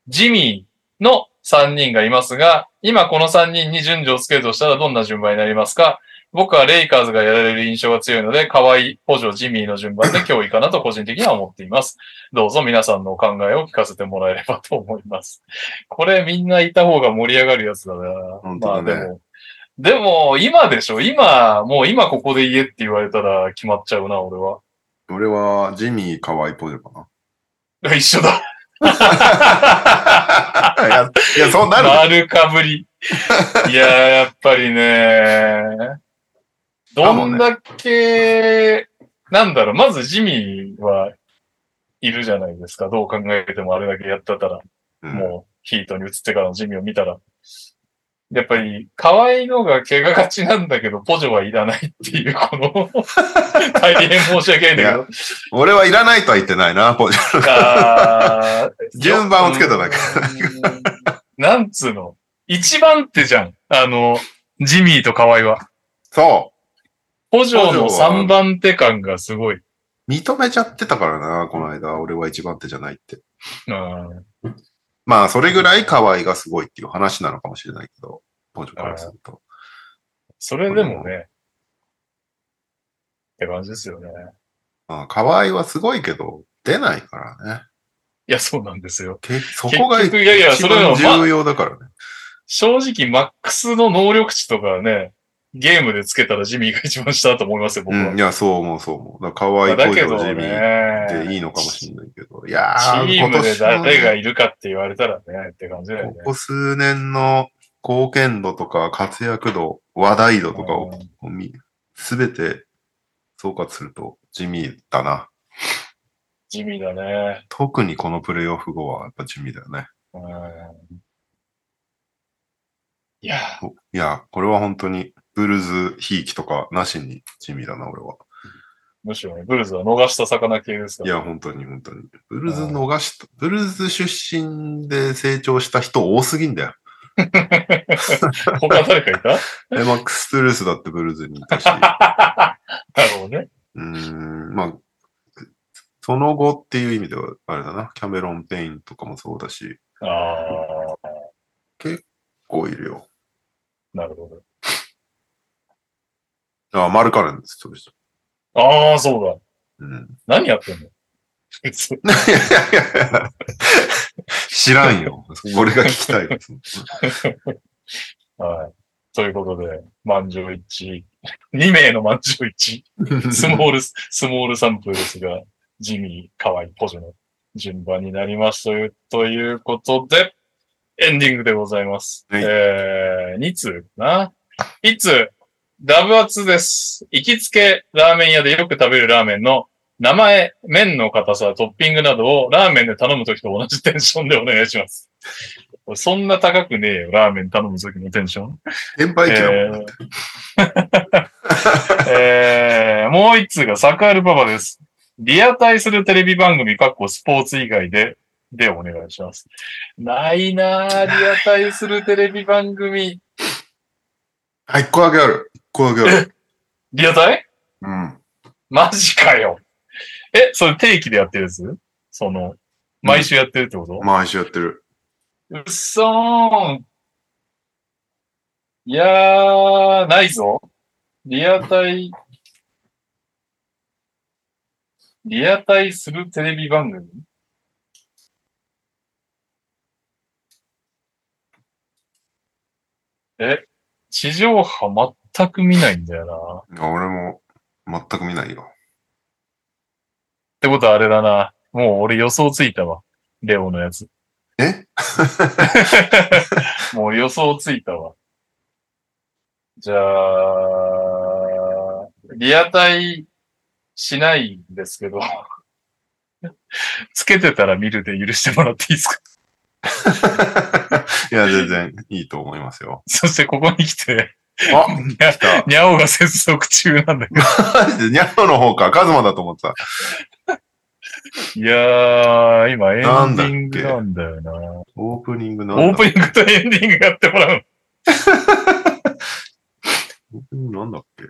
ジミーの3人がいますが、今この3人に順序をつけるとしたらどんな順番になりますか？僕はレイカーズがやられる印象が強いので、河合、補助、ジミーの順番で脅威かなと個人的には思っています。どうぞ皆さんのお考えを聞かせてもらえればと思います。これみんないた方が盛り上がるやつだな。本当だねまあでも、でも今でしょ？今、もう今ここで言えって言われたら決まっちゃうな、俺は。俺はジミー河合ポジョか一緒だ。な。いや、いやそうなる。丸かぶり。いや、やっぱりね。どんだけ、なんだろう、まずジミーはいるじゃないですか。どう考えてもあれだけやってたら。うんもうヒートに移ってからのジミーを見たら。やっぱり、可愛いのが怪我がちなんだけど、ポジョはいらないっていう、この、大変申し訳ないんだけど。俺はいらないとは言ってないな、ポジョ。順番をつけただけ。うんなんつうの。一番手じゃん。あの、ジミーと河合は。そポジョのポジョは3番手感がすごい。う。認めちゃってたからな、この間。俺は一番手じゃないって。うんまあ、それぐらい河合がすごいっていう話なのかもしれないけど、ポジョからすると。それでもね、って感じですよね。まあ、河合はすごいけど、出ないからね。いや、そうなんですよ。けそこが結局いやいや一それは番ま重要だからね。正直、マックスの能力値とかね、ゲームでつけたらジミーが一番下だと思いますよ、僕は。うん、いや、そう思う、そう思う。だから河合だけどポジミーね、でいいのかもしれないけど。いやチー、ームで誰がいいるかって言われたらね、って感じだよねこ。こ数年の貢献度とか活躍度、話題度とかを見すべて総括すると地味だな。地味だね。特にこのプレイオフ後はやっぱ地味だよね。うんいや、いや、これは本当にブルーズ、ひいきとかなしに地味だな、俺は。むしろね、ブルーズは逃した魚系ですから。いや、本当に本当に。ブルーズ逃した、ブルーズ出身で成長した人多すぎんだよ。他誰かいた？え、マックス・トゥルースだってブルーズにいたし。なるほどね。うーん、まあ、その後っていう意味では、あれだな、キャメロン・ペインとかもそうだし、ああ、こういるよ。なるほど。あ、マルカレンです、そうで。ああ、そうだ。うん。何やってんの？知らんよ。俺が聞きたいです。はい。ということで、満場一致。2名の満場一致。スモール、スモールサンプルですが、ジミー、カワイ、ポジョの順番になりますという、ということで、エンディングでございます。はいえー、2通かな。1通、ダブアツです。行きつけラーメン屋でよく食べるラーメンの名前、麺の硬さ、トッピングなどをラーメンで頼むときと同じテンションでお願いします。そんな高くねえよ、ラーメン頼むときのテンション。先輩機だもんだって。えー、もう一通がサクアルパパです。リアタイするテレビ番組、かっこスポーツ以外で、でお願いします。ないなぁ、リアタイするテレビ番組。あ、一個だけある。一個だけある。リアタイ？うん。マジかよ。え、それ定期でやってるやつ？その、毎週やってるってこと、毎週やってる。うっそーん。いやー、ないぞ。リアタイ、リアタイするテレビ番組？え、地上波全く見ないんだよな。っいや俺も全く見ないよ。てことはあれだな。もう俺予想ついたわ。レオのやつ。え？もう予想ついたわ。じゃあ、リアタイしないんですけど、つけてたら見るで許してもらっていいですか？いや、全然いいと思いますよ。そしてここに来て、あ、にゃ来た。にゃおが接続中なんだけど、マジでニャオの方か、カズマだと思ってた。いやー、今エンディングなんだよな。オープニングなんだオープニングとエンディングやってもらう。オープニングなんだっけ？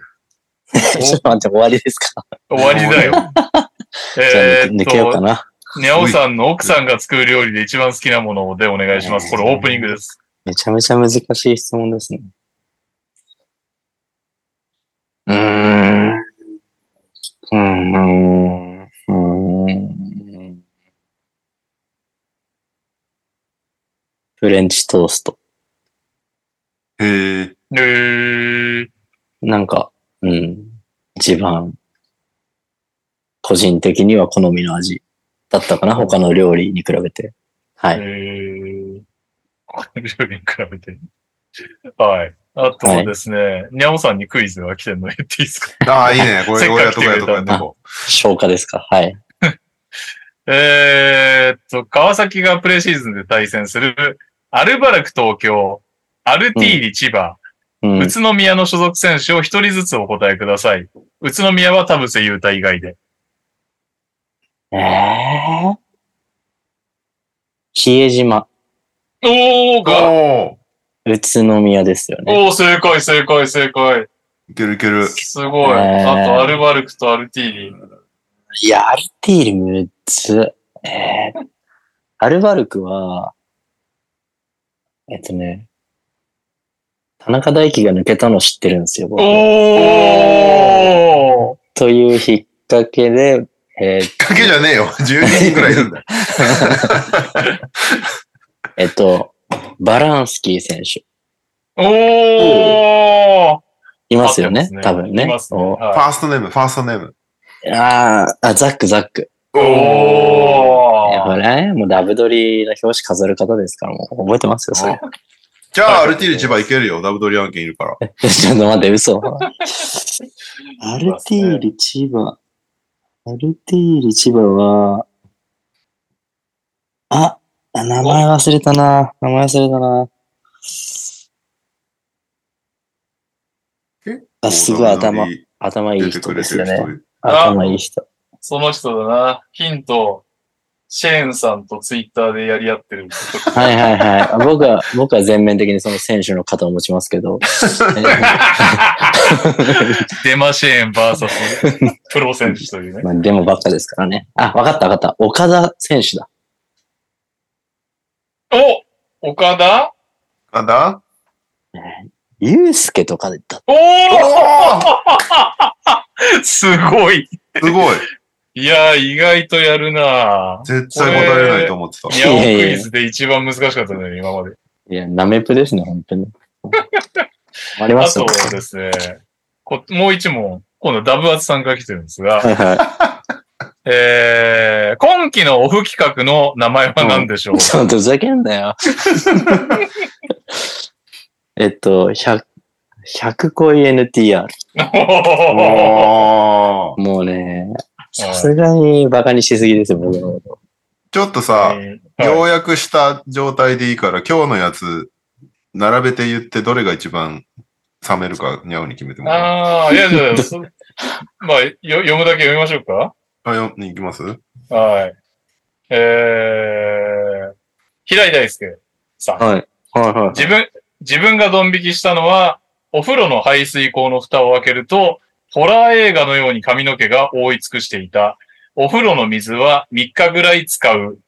ちょっと待って、終わりですか？終わりだよ。じゃあえーっ抜けようかと、な。にゃおさんの奥さんが作る料理で一番好きなものでお願いします。これオープニングです。めちゃめちゃ難しい質問ですね。うーん。うーん。うーん。フレンチトースト。へえ。えー、なんか、うん。一番、個人的には好みの味だったかな他の料理に比べて。はえい。ー、この料理に比べて。はい。あとはですね、にゃおさんにクイズが来てるの言っていいですか？ああ、いいね。これ、これやっとこうやっとこ消化ですか？はい。えーっと、川崎がプレシーズンで対戦する、アルバルク東京、アルティーリ千葉、うん。宇都宮の所属選手を一人ずつお答えください。宇都宮は田臥勇太以外で。えー、比江島、おーう。がお宇都宮ですよね。おー、正解、正解、正解。ーいけるいける。すごい。えーあと、アルバルクとアルティーリ。いや、アルティーリむず。えー、アルバルクは、えっとね、田中大輝が抜けたの知ってるんですよ、僕。おーという引っ掛けで、えーかけじゃねえよ。12人くらいいるんだよ。えっと、バランスキー選手。おーいますよね合ってます多分ね。いますね。おファはーストネーム、ファーストネーム。あーあ、ザック、ザック。い、おーほらね、もうダブドリの表紙飾る方ですから、もう覚えてますよ、それ。じゃあ、アルティーリ千葉いけるよ。ダブドリ案件いるから。ちょっと待って、嘘。アルティーリ千葉。アルティーリ千葉は、あ、あ名前忘れたな。名前忘れたな。あ、すごい頭、頭いい人ですよね。人。頭いい人。その人だな。ヒント、シェーンさんとツイッターでやり合ってる。はいはいはい。僕は、僕は全面的にその選手の肩を持ちますけど。デマシェーン VS プロ選手というね。まあ、でもばっかですからね。あ、わかったわかった。岡田選手だ。お岡田？なんだユうスケとかでだ。おおおすごい。すごい。いやー、意外とやるな絶対答えれないと思ってた。ニャオクイズで一番難しかったね、今まで。いや、ナメプですね、本当に。ありまあすね。とですね、こもう一問、今度ダブアツさんから来てるんですが、はいはえー、今期のオフ企画の名前は何でしょう？い。ちょっとふざけんなよ。えっと、100、100恋 NTR。おーもうね、さすがにバカにしすぎですよ、僕のこちょっとさ、うん要約した状態でいいから、今日のやつ、並べて言ってどれが一番冷めるか、にゃおに決めてもらう。ああ、いや、じゃあ、そ まあ、よ読むだけ読みましょうか。あ、よ、に行きます？はい。えー、平井大輔さん。と。はい。はいはい。自分、自分がドン引きしたのは、お風呂の排水口の蓋を開けると、ホラー映画のように髪の毛が覆い尽くしていた。お風呂の水は3日ぐらい使う。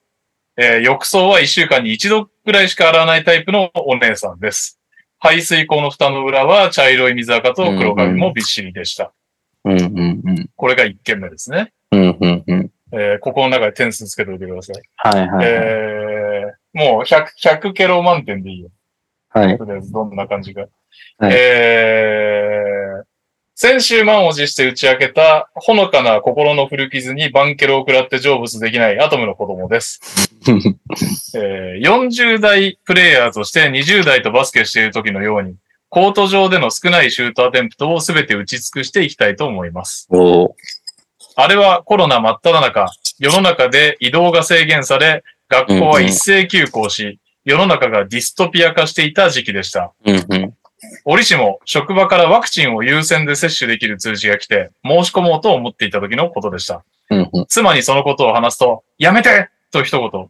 えー浴槽は1週間に1度ぐらいしか洗わないタイプのお姉さんです。排水口の蓋の裏は茶色い水垢と黒髪もびっしりでした。うんうんうん。これが1件目ですね。うんうんうん。えーここの中で点数つけておいてください。はいはいはい。えーもう100、100ケロ満点でいいよ。はい。とりあえずどんな感じが。はいえー、先週満を持して打ち明けた、ほのかな心の古傷にバンケロを食らって成仏できないアトムの子供です。えー40代プレイヤーとして20代とバスケしている時のように、コート上での少ないシュートアテンプトをすべて打ち尽くしていきたいと思います。おーあれはコロナ真っ只中、世の中で移動が制限され、学校は一斉休校し、世の中がディストピア化していた時期でした。うんうん。折しも職場からワクチンを優先で接種できる通知が来て、申し込もうと思っていた時のことでした。うんうん。妻にそのことを話すと、やめてと一言。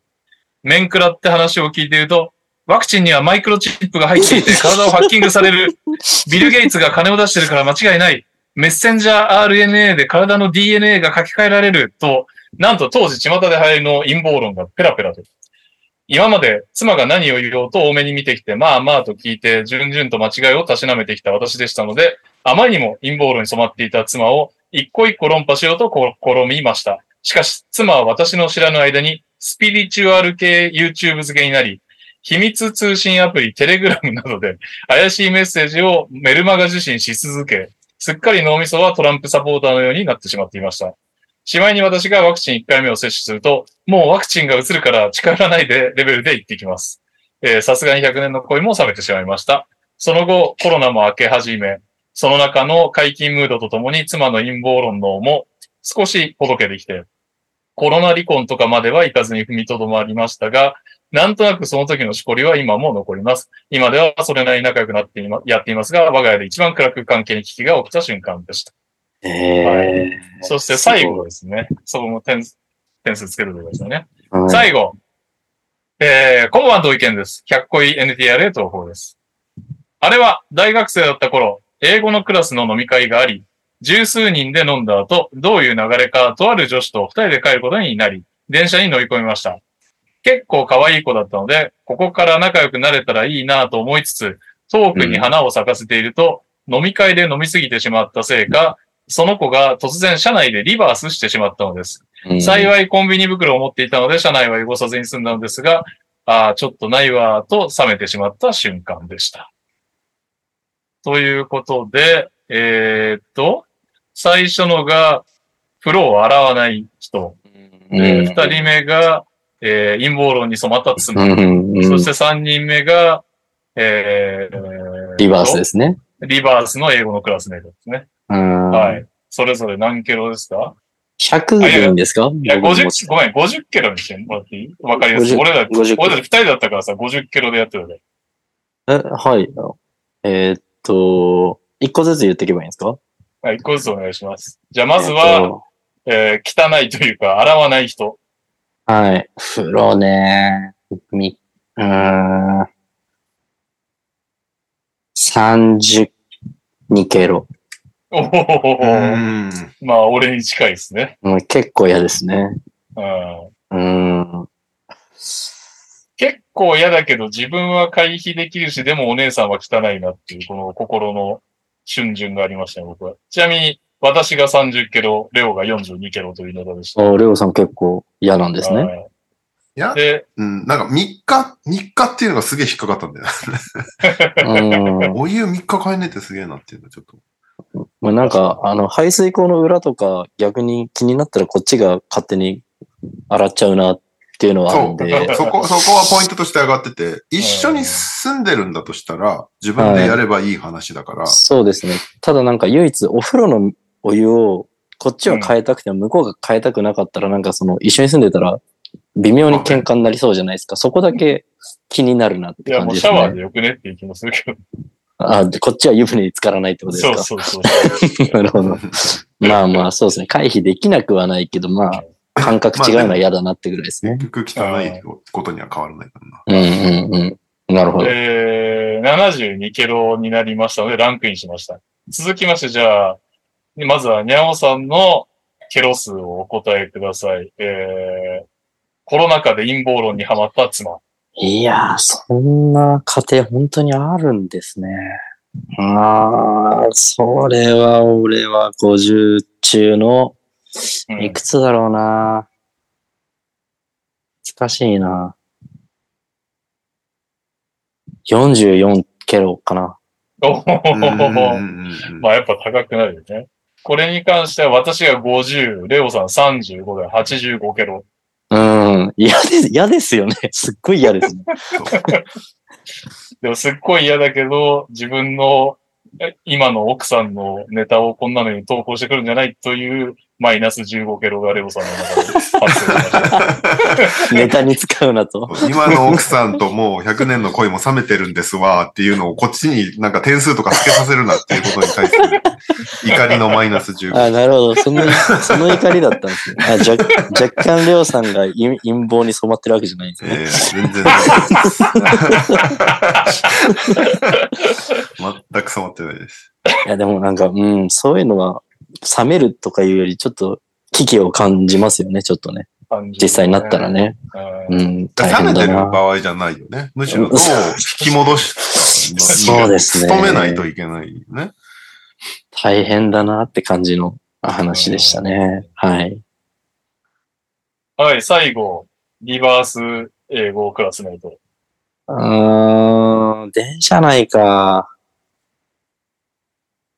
面食らって話を聞いていると、ワクチンにはマイクロチップが入っていて体をハッキングされる。ビル・ゲイツが金を出してるから間違いない。メッセンジャー RNA で体の DNA が書き換えられると、なんと当時巷で流行りの陰謀論がペラペラと。今まで妻が何を言おうと多めに見てきて、まあまあと聞いて、順々と間違いをたしなめてきた私でしたので、あまりにも陰謀論に染まっていた妻を一個一個論破しようと試みました。しかし、妻は私の知らぬ間に、スピリチュアル系 YouTube 付けになり、秘密通信アプリテレグラムなどで怪しいメッセージをメルマガ受信し続け、すっかり脳みそはトランプサポーターのようになってしまっていました。しまいに私がワクチン1回目を接種すると、もうワクチンが移るから近寄らないでレベルで言ってきます。さすがに100年の恋も冷めてしまいました。その後、コロナも明け始め、その中の解禁ムードとともに妻の陰謀論のも少しほどけてきて、コロナ離婚とかまではいかずに踏みとどまりましたが、なんとなくその時のしこりは今も残ります。今ではそれなりに仲良くなってやっていますが、我が家で一番暗く関係に危機が起きた瞬間でした。ええそして最後ですね。そこも点数、点数つけるところですよね。うん最後。えー、今晩同意見です。100個い NTR へ投稿です。あれは大学生だった頃、英語のクラスの飲み会があり、十数人で飲んだ後、どういう流れかとある女子と二人で帰ることになり、電車に乗り込みました。結構可愛い子だったので、ここから仲良くなれたらいいなと思いつつ、遠くに花を咲かせていると、飲み会で飲みすぎてしまったせいか、その子が突然車内でリバースしてしまったのです。うん幸いコンビニ袋を持っていたので、車内は汚さずに済んだのですが、ああ、ちょっとないわ、と冷めてしまった瞬間でした。ということで、えーっと、最初のが、風呂を洗わない人。二人目が、えー陰謀論に染まった妻。うんうんそして三人目が、えーリバースですね。リバースの英語のクラスメイトですね。うんはい。それぞれ何キロですか？100でいいんですか？いや、僕も50、ごめん、50キロにしてもらっていい？わかりやすい。50俺ら、50俺ら二人だったからさ、50キロでやってるで。え、はい。えーっと、一個ずつ言っていけばいいんですか？はい、一個ずつお願いします。じゃあ、まずは、えー汚いというか、洗わない人。はい。風呂ね。み、うーん。32キロ。おうお、ん。まあ、俺に近いですね。もう結構嫌ですね。うん。うーん。結構嫌だけど、自分は回避できるし、でもお姉さんは汚いなっていう、この心の瞬順がありましたね、僕は。ちなみに、私が30キロ、レオが42キロというネタでした。あレオさん結構嫌なんですね。はいいや、で、うん、なんか3日、3日っていうのがすげえ引っかかったんだよ。お湯3日変えねえってすげえなっていうのはちょっと。まあなんか、あの、排水口の裏とか逆に気になったらこっちが勝手に洗っちゃうなっていうのはあるんで。そこ、そこはポイントとして上がってて、一緒に住んでるんだとしたら、自分でやればいい話だから、そうですね。ただなんか唯一お風呂のお湯をこっちは変えたくても向こうが変えたくなかったらなんかその一緒に住んでたら微妙に喧嘩になりそうじゃないですか。そこだけ気になるなっいや、て感もうシャワーじでよくねっていう気もするけど。あ、でこっちは湯船に浸からないってことですか？そうそうそう。なるほど。まあまあそうですね。回避できなくはないけど、まあ感覚違うのは嫌だなってぐらいですね。結局汚いことには変わらないからな。うんうんうん。なるほど。えー、72キロになりましたので、ランクインしました。続きまして、じゃあ、まずは、にゃおさんのケロ数をお答えください。えー、コロナ禍で陰謀論にハマった妻。いやー、そんな家庭本当にあるんですね。ああ、それは俺は50中のうんいくつだろうな。難しいな。44キロかな。おほほうんうんほほほうんうんまあやっぱ高くなるよね。これに関しては私が50、レオさん35で85キロ。うん。嫌です、嫌ですよね。すっごい嫌ですね。でもすっごい嫌だけど、自分のえ今の奥さんのネタをこんなのに投稿してくるんじゃないというマイナス15キロがレオさんの中で発生しました。ネタに使うなと。今の奥さんともう100年の恋も冷めてるんですわっていうのをこっちになんか点数とかつけさせるなっていうことに対する怒りのマイナス15。あ、なるほど。その、その怒りだったんですね。あ若若干レオさんが陰陰謀に染まってるわけじゃないんですね。ええ全然ないです。全く染まってないです。いや、でもなんか、うん、そういうのは、冷めるとかいうより、ちょっと危機を感じますよね、ちょっとね。実際になったら。ね。うんうん、大冷めてる変だな。場合じゃないよね。むしろどう引き戻し、そうですね努めないといけないよね。大変だなって感じの話でしたね。はい。はい、最後、リバース英語クラスメイト。うーん、電車内か。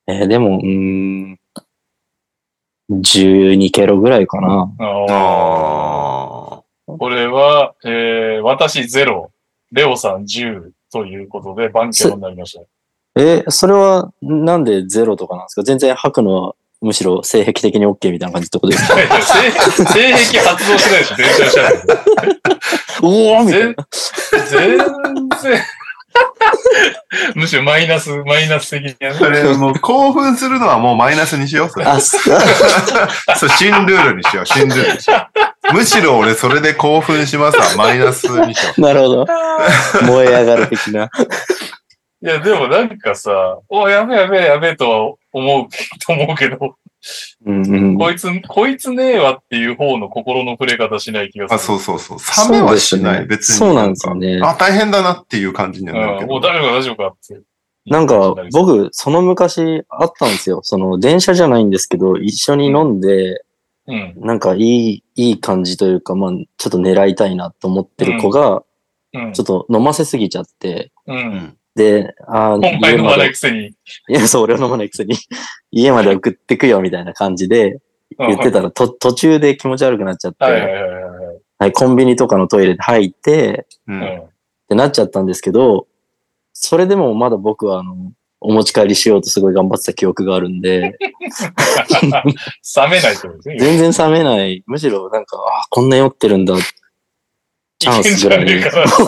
えーでも、うーん、12キロぐらいかな。あああ。これは、えー、私0、レオさん10ということで、バンケロになりました。えーそれはなんでゼロとかなんですか？全然吐くのはむしろ性癖的に OK みたいな感じってことですか？性性癖発動してないでしょ、電車の車内で。おおみたい全全然、むしろマイナス、マイナス的にやそれもう興奮するのはもうマイナスにしよう。それな。あ、そ そう、新ルールにしよう、新ルールにしよう。むしろ俺それで興奮しますわ、マイナスにしよなるほど。燃え上がる的な。いや、でもなんかさ、お、やべえやべえやべえとは思う、と思うけど、うんうん。こいつ、こいつねえわっていう方の心の触れ方しない気がう。する。あ、そうそうそう。冷めはしない、ね別に。そうなんですよねあ、大変だなっていう感じにはなるうん、けもうど。大丈夫か大丈夫かって。なんか、僕、その昔あったんですよ。その、電車じゃないんですけど、一緒に飲んで、うん。なんかいい、いい感じというか、まあ、ちょっと狙いたいなと思ってる子が、うんちょ。っと飲ませすぎちゃって、うん。で、あー今回飲まない家まで、くせに。いや、そう、俺は飲まないくせに、家まで送って くよみたいな感じで言ってたら、と途中で気持ち悪くなっちゃって、はいコンビニとかのトイレで入って、う。うんん。ってなっちゃったんですけど、それでもまだ僕はあの、お持ち帰りしようとすごい頑張ってた記憶があるんで、冷めないってことですね。全然冷めない。むしろなんか、あこんな酔ってるんだ。チャンスじゃねえかな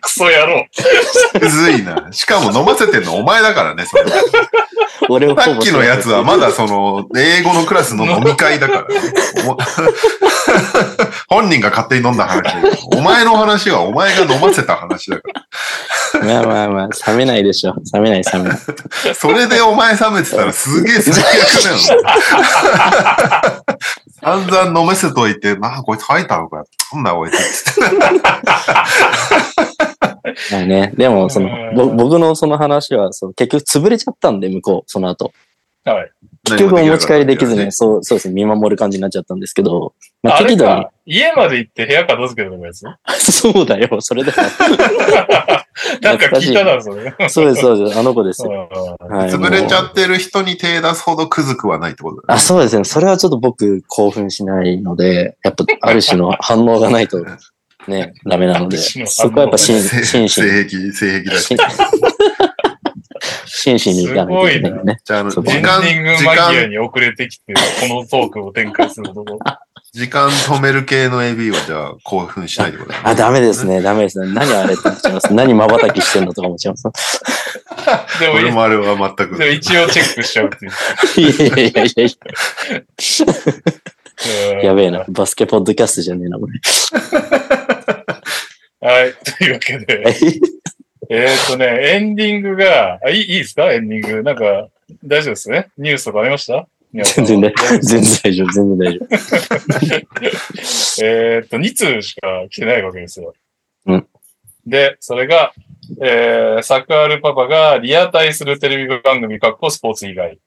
クソ野郎。むずいな。しかも飲ませてんのお前だからね、それ俺をさっきのやつはまだその、英語のクラスの飲み会だからね。お 本人が勝手に飲んだ話お前の話はお前が飲ませた話だから。まあまあまあ、冷めないでしょ。冷めない冷めない。それでお前冷めてたらすげえ最悪だよ。散々飲ませといて、なあ、こいつ吐いたのかよ。なんだ、おいつ。まあね、でもそのうん、ぼ僕のその話は、そう結局潰れちゃったんで、向こう、その後。はい。結局お持ち帰りできずに、ね。そう、そうですね、見守る感じになっちゃったんですけど、まあ適度にか、家まで行って部屋片付けるのやつ そうだよ、それだよ。なんか聞いたな、それ。そうです、そうです、あの子ですよ。潰れちゃってる人に手出すほどくずくはないってことだあ、ね。そうですね。それはちょっと僕興奮しないので、やっぱある種の反応がないとね、ダメなので、そこはやっぱ真摯に、性癖、性癖だし。真真摯にいかないといけないね。じゃあ、時間、時間に遅れてきて、このトークを展開するとこ。時間止める系の AB はじゃあ興奮しないでください。あ、ダメですね、ダメですね。何あれって思っちゃいます。何瞬きしてんのとか思っちゃいます。でも、俺もあれは全く。でも一応チェックしちゃうっていう。いやいやいやいや、やべえな。。バスケポッドキャストじゃねえな、これ。はい。というわけで、えーっとね、エンディングが、あいいいいですか？エンディング。なんか、大丈夫ですね？ニュースとかありました？全然大全然大丈夫、全然大丈えーっと、2通しか来てないわけですよ。うん。で、それが、えー、サクアルパパがリアタイするテレビ番組、かっこスポーツ以外。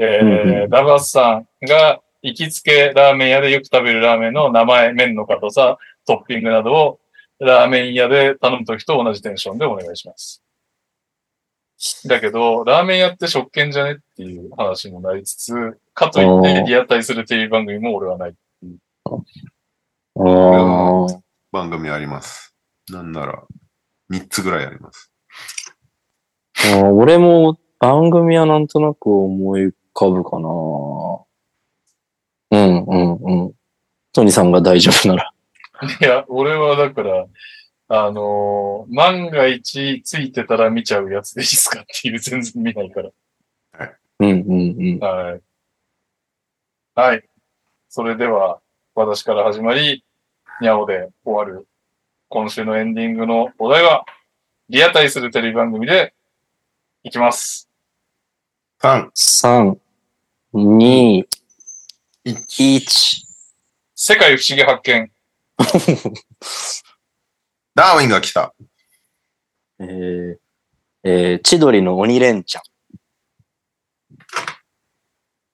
えーうんうダバスさんが行きつけラーメン屋でよく食べるラーメンの名前、麺の硬さ、トッピングなどをラーメン屋で頼むときと同じテンションでお願いします。だけど、ラーメン屋って食券じゃねっていう話もなりつつ、かといってリアタイするテレビ番組も俺はない。夫。あー番組あります。なんなら、3つぐらいあります。俺も番組はなんとなく思い浮かぶかな。うんうんうん。トニーさんが大丈夫なら。いや、俺はだから、あのー万が一ついてたら見ちゃうやつでいいっすかっていう全然見ないから。うんうんうん。はい。はい。それでは、私から始まり、にゃおで終わる、今週のエンディングのお題は、リアタイするテレビ番組で、いきます。3、3、2、1。1。世界不思議発見。ダーウィンが来た。えー、えー、千鳥の鬼レンチャン。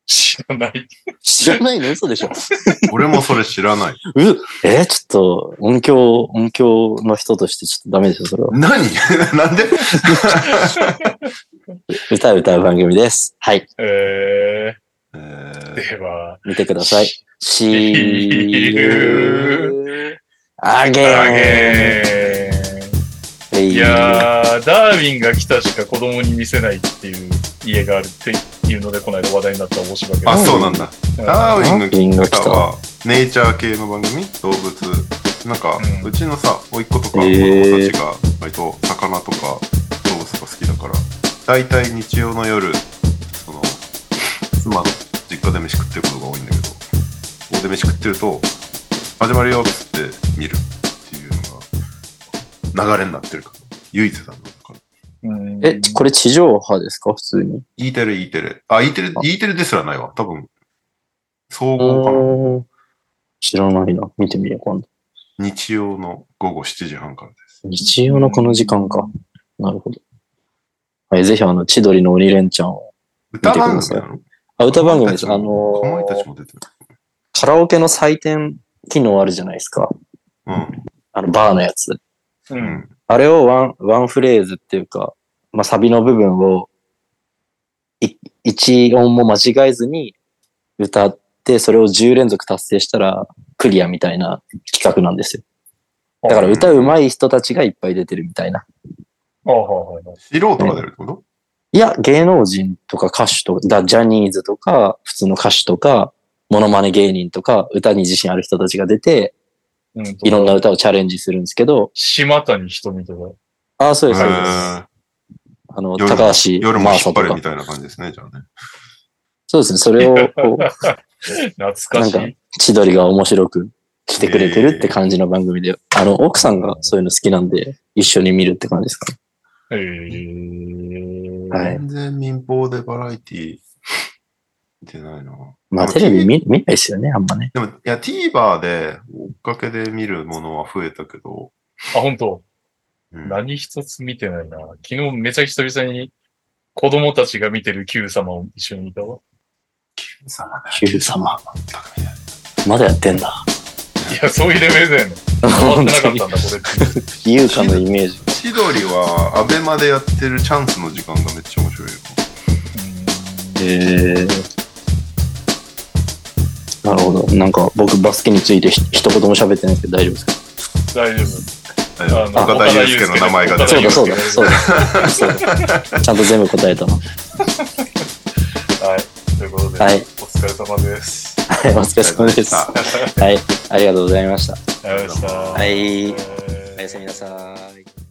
知らない。知らないの？嘘でしょ俺もそれ知らない。うえー、ちょっと、音響、音響の人としてちょっとダメですよ、それは。何？なんで？歌う歌う番組です。はい。ええー、ーでは、見てください。See you you あ again. げー。いいやー、ダーウィンが来たしか子供に見せないっていう家があるっていうので、この間話題になった面白いけど。あ、そうなんだ。うんダーウィンが来たは、ネイチャー系の番組動物。なんか、うんうちのさ、甥っ子とか子供たちが割と魚とか動物とか好きだから、大体日曜の夜、その、妻の実家で飯食ってることが多いんだけど、で飯食ってると、始まるよっつって見るっていうのが、流れになってるから。唯一だな。だかえ、これ地上波ですか？普通に。E テレ、E テレ。あ、E テレ、E テレですらないわ。多分、総合かな。知らないな。見てみよう、今度。日曜の午後7時半からです。日曜のこの時間か。なるほど。はい、ぜひあの、千鳥の鬼レンチャンを。歌番組なの？あ、歌番組です。あかのまいたちーも出てる。カラオケの採点機能あるじゃないですか。うん。あの、バーのやつ。う。うんん。あれをワン、ワンフレーズっていうか、まあ、サビの部分を、い一音も間違えずに歌って、それを10連続達成したらクリアみたいな企画なんですよ。だから歌う上手い人たちがいっぱい出てるみたいな。あはいはいはい。素人が出るってこと？いや、芸能人とか歌手とか、だジャニーズとか、普通の歌手とか、モノマネ芸人とか、歌に自信ある人たちが出て、うんいろんな歌をチャレンジするんですけど、島谷ひとみとか。ああ、そうです、そうです。あの、夜も高橋夜も引っ張れみ。たいな感じですね、じゃあね。そうですね、それを、こう、懐かしなんい。千鳥が面白くしてくれてるって感じの番組で、あの、奥さんがそういうの好きなんで、一緒に見るって感じですかね。えー、はい全然民放でバラエティ見てないな。まあ、テレビ見見ないですよね、あんまね。でも、いや、TVer で追っかけで見るものは増えたけど、あ、本当うん何一つ見てないな。昨日めちゃ久々に子供たちが見てる Q 様を一緒に見たわ。様だよ Q 様。まだやってんだ。いや、そういうレベルだよね。変わってなかったんだ、これ。優香のイメージ。千鳥は、アベマでやってるチャンスの時間がめっちゃ面白いよ。へえ。なるほど。なんか僕バスケについてひ一言も喋ってないですけど大丈夫ですか？大丈あのあの岡田祐介の名前が出てそうだる。そうだそうだ。そうだ。ちゃんと全部答えた。はい。ということで、はいお疲れ様です。はい、お疲れ様です。あはい、ありがとうございました。ありがとうございました。はいえーおやすみなさい。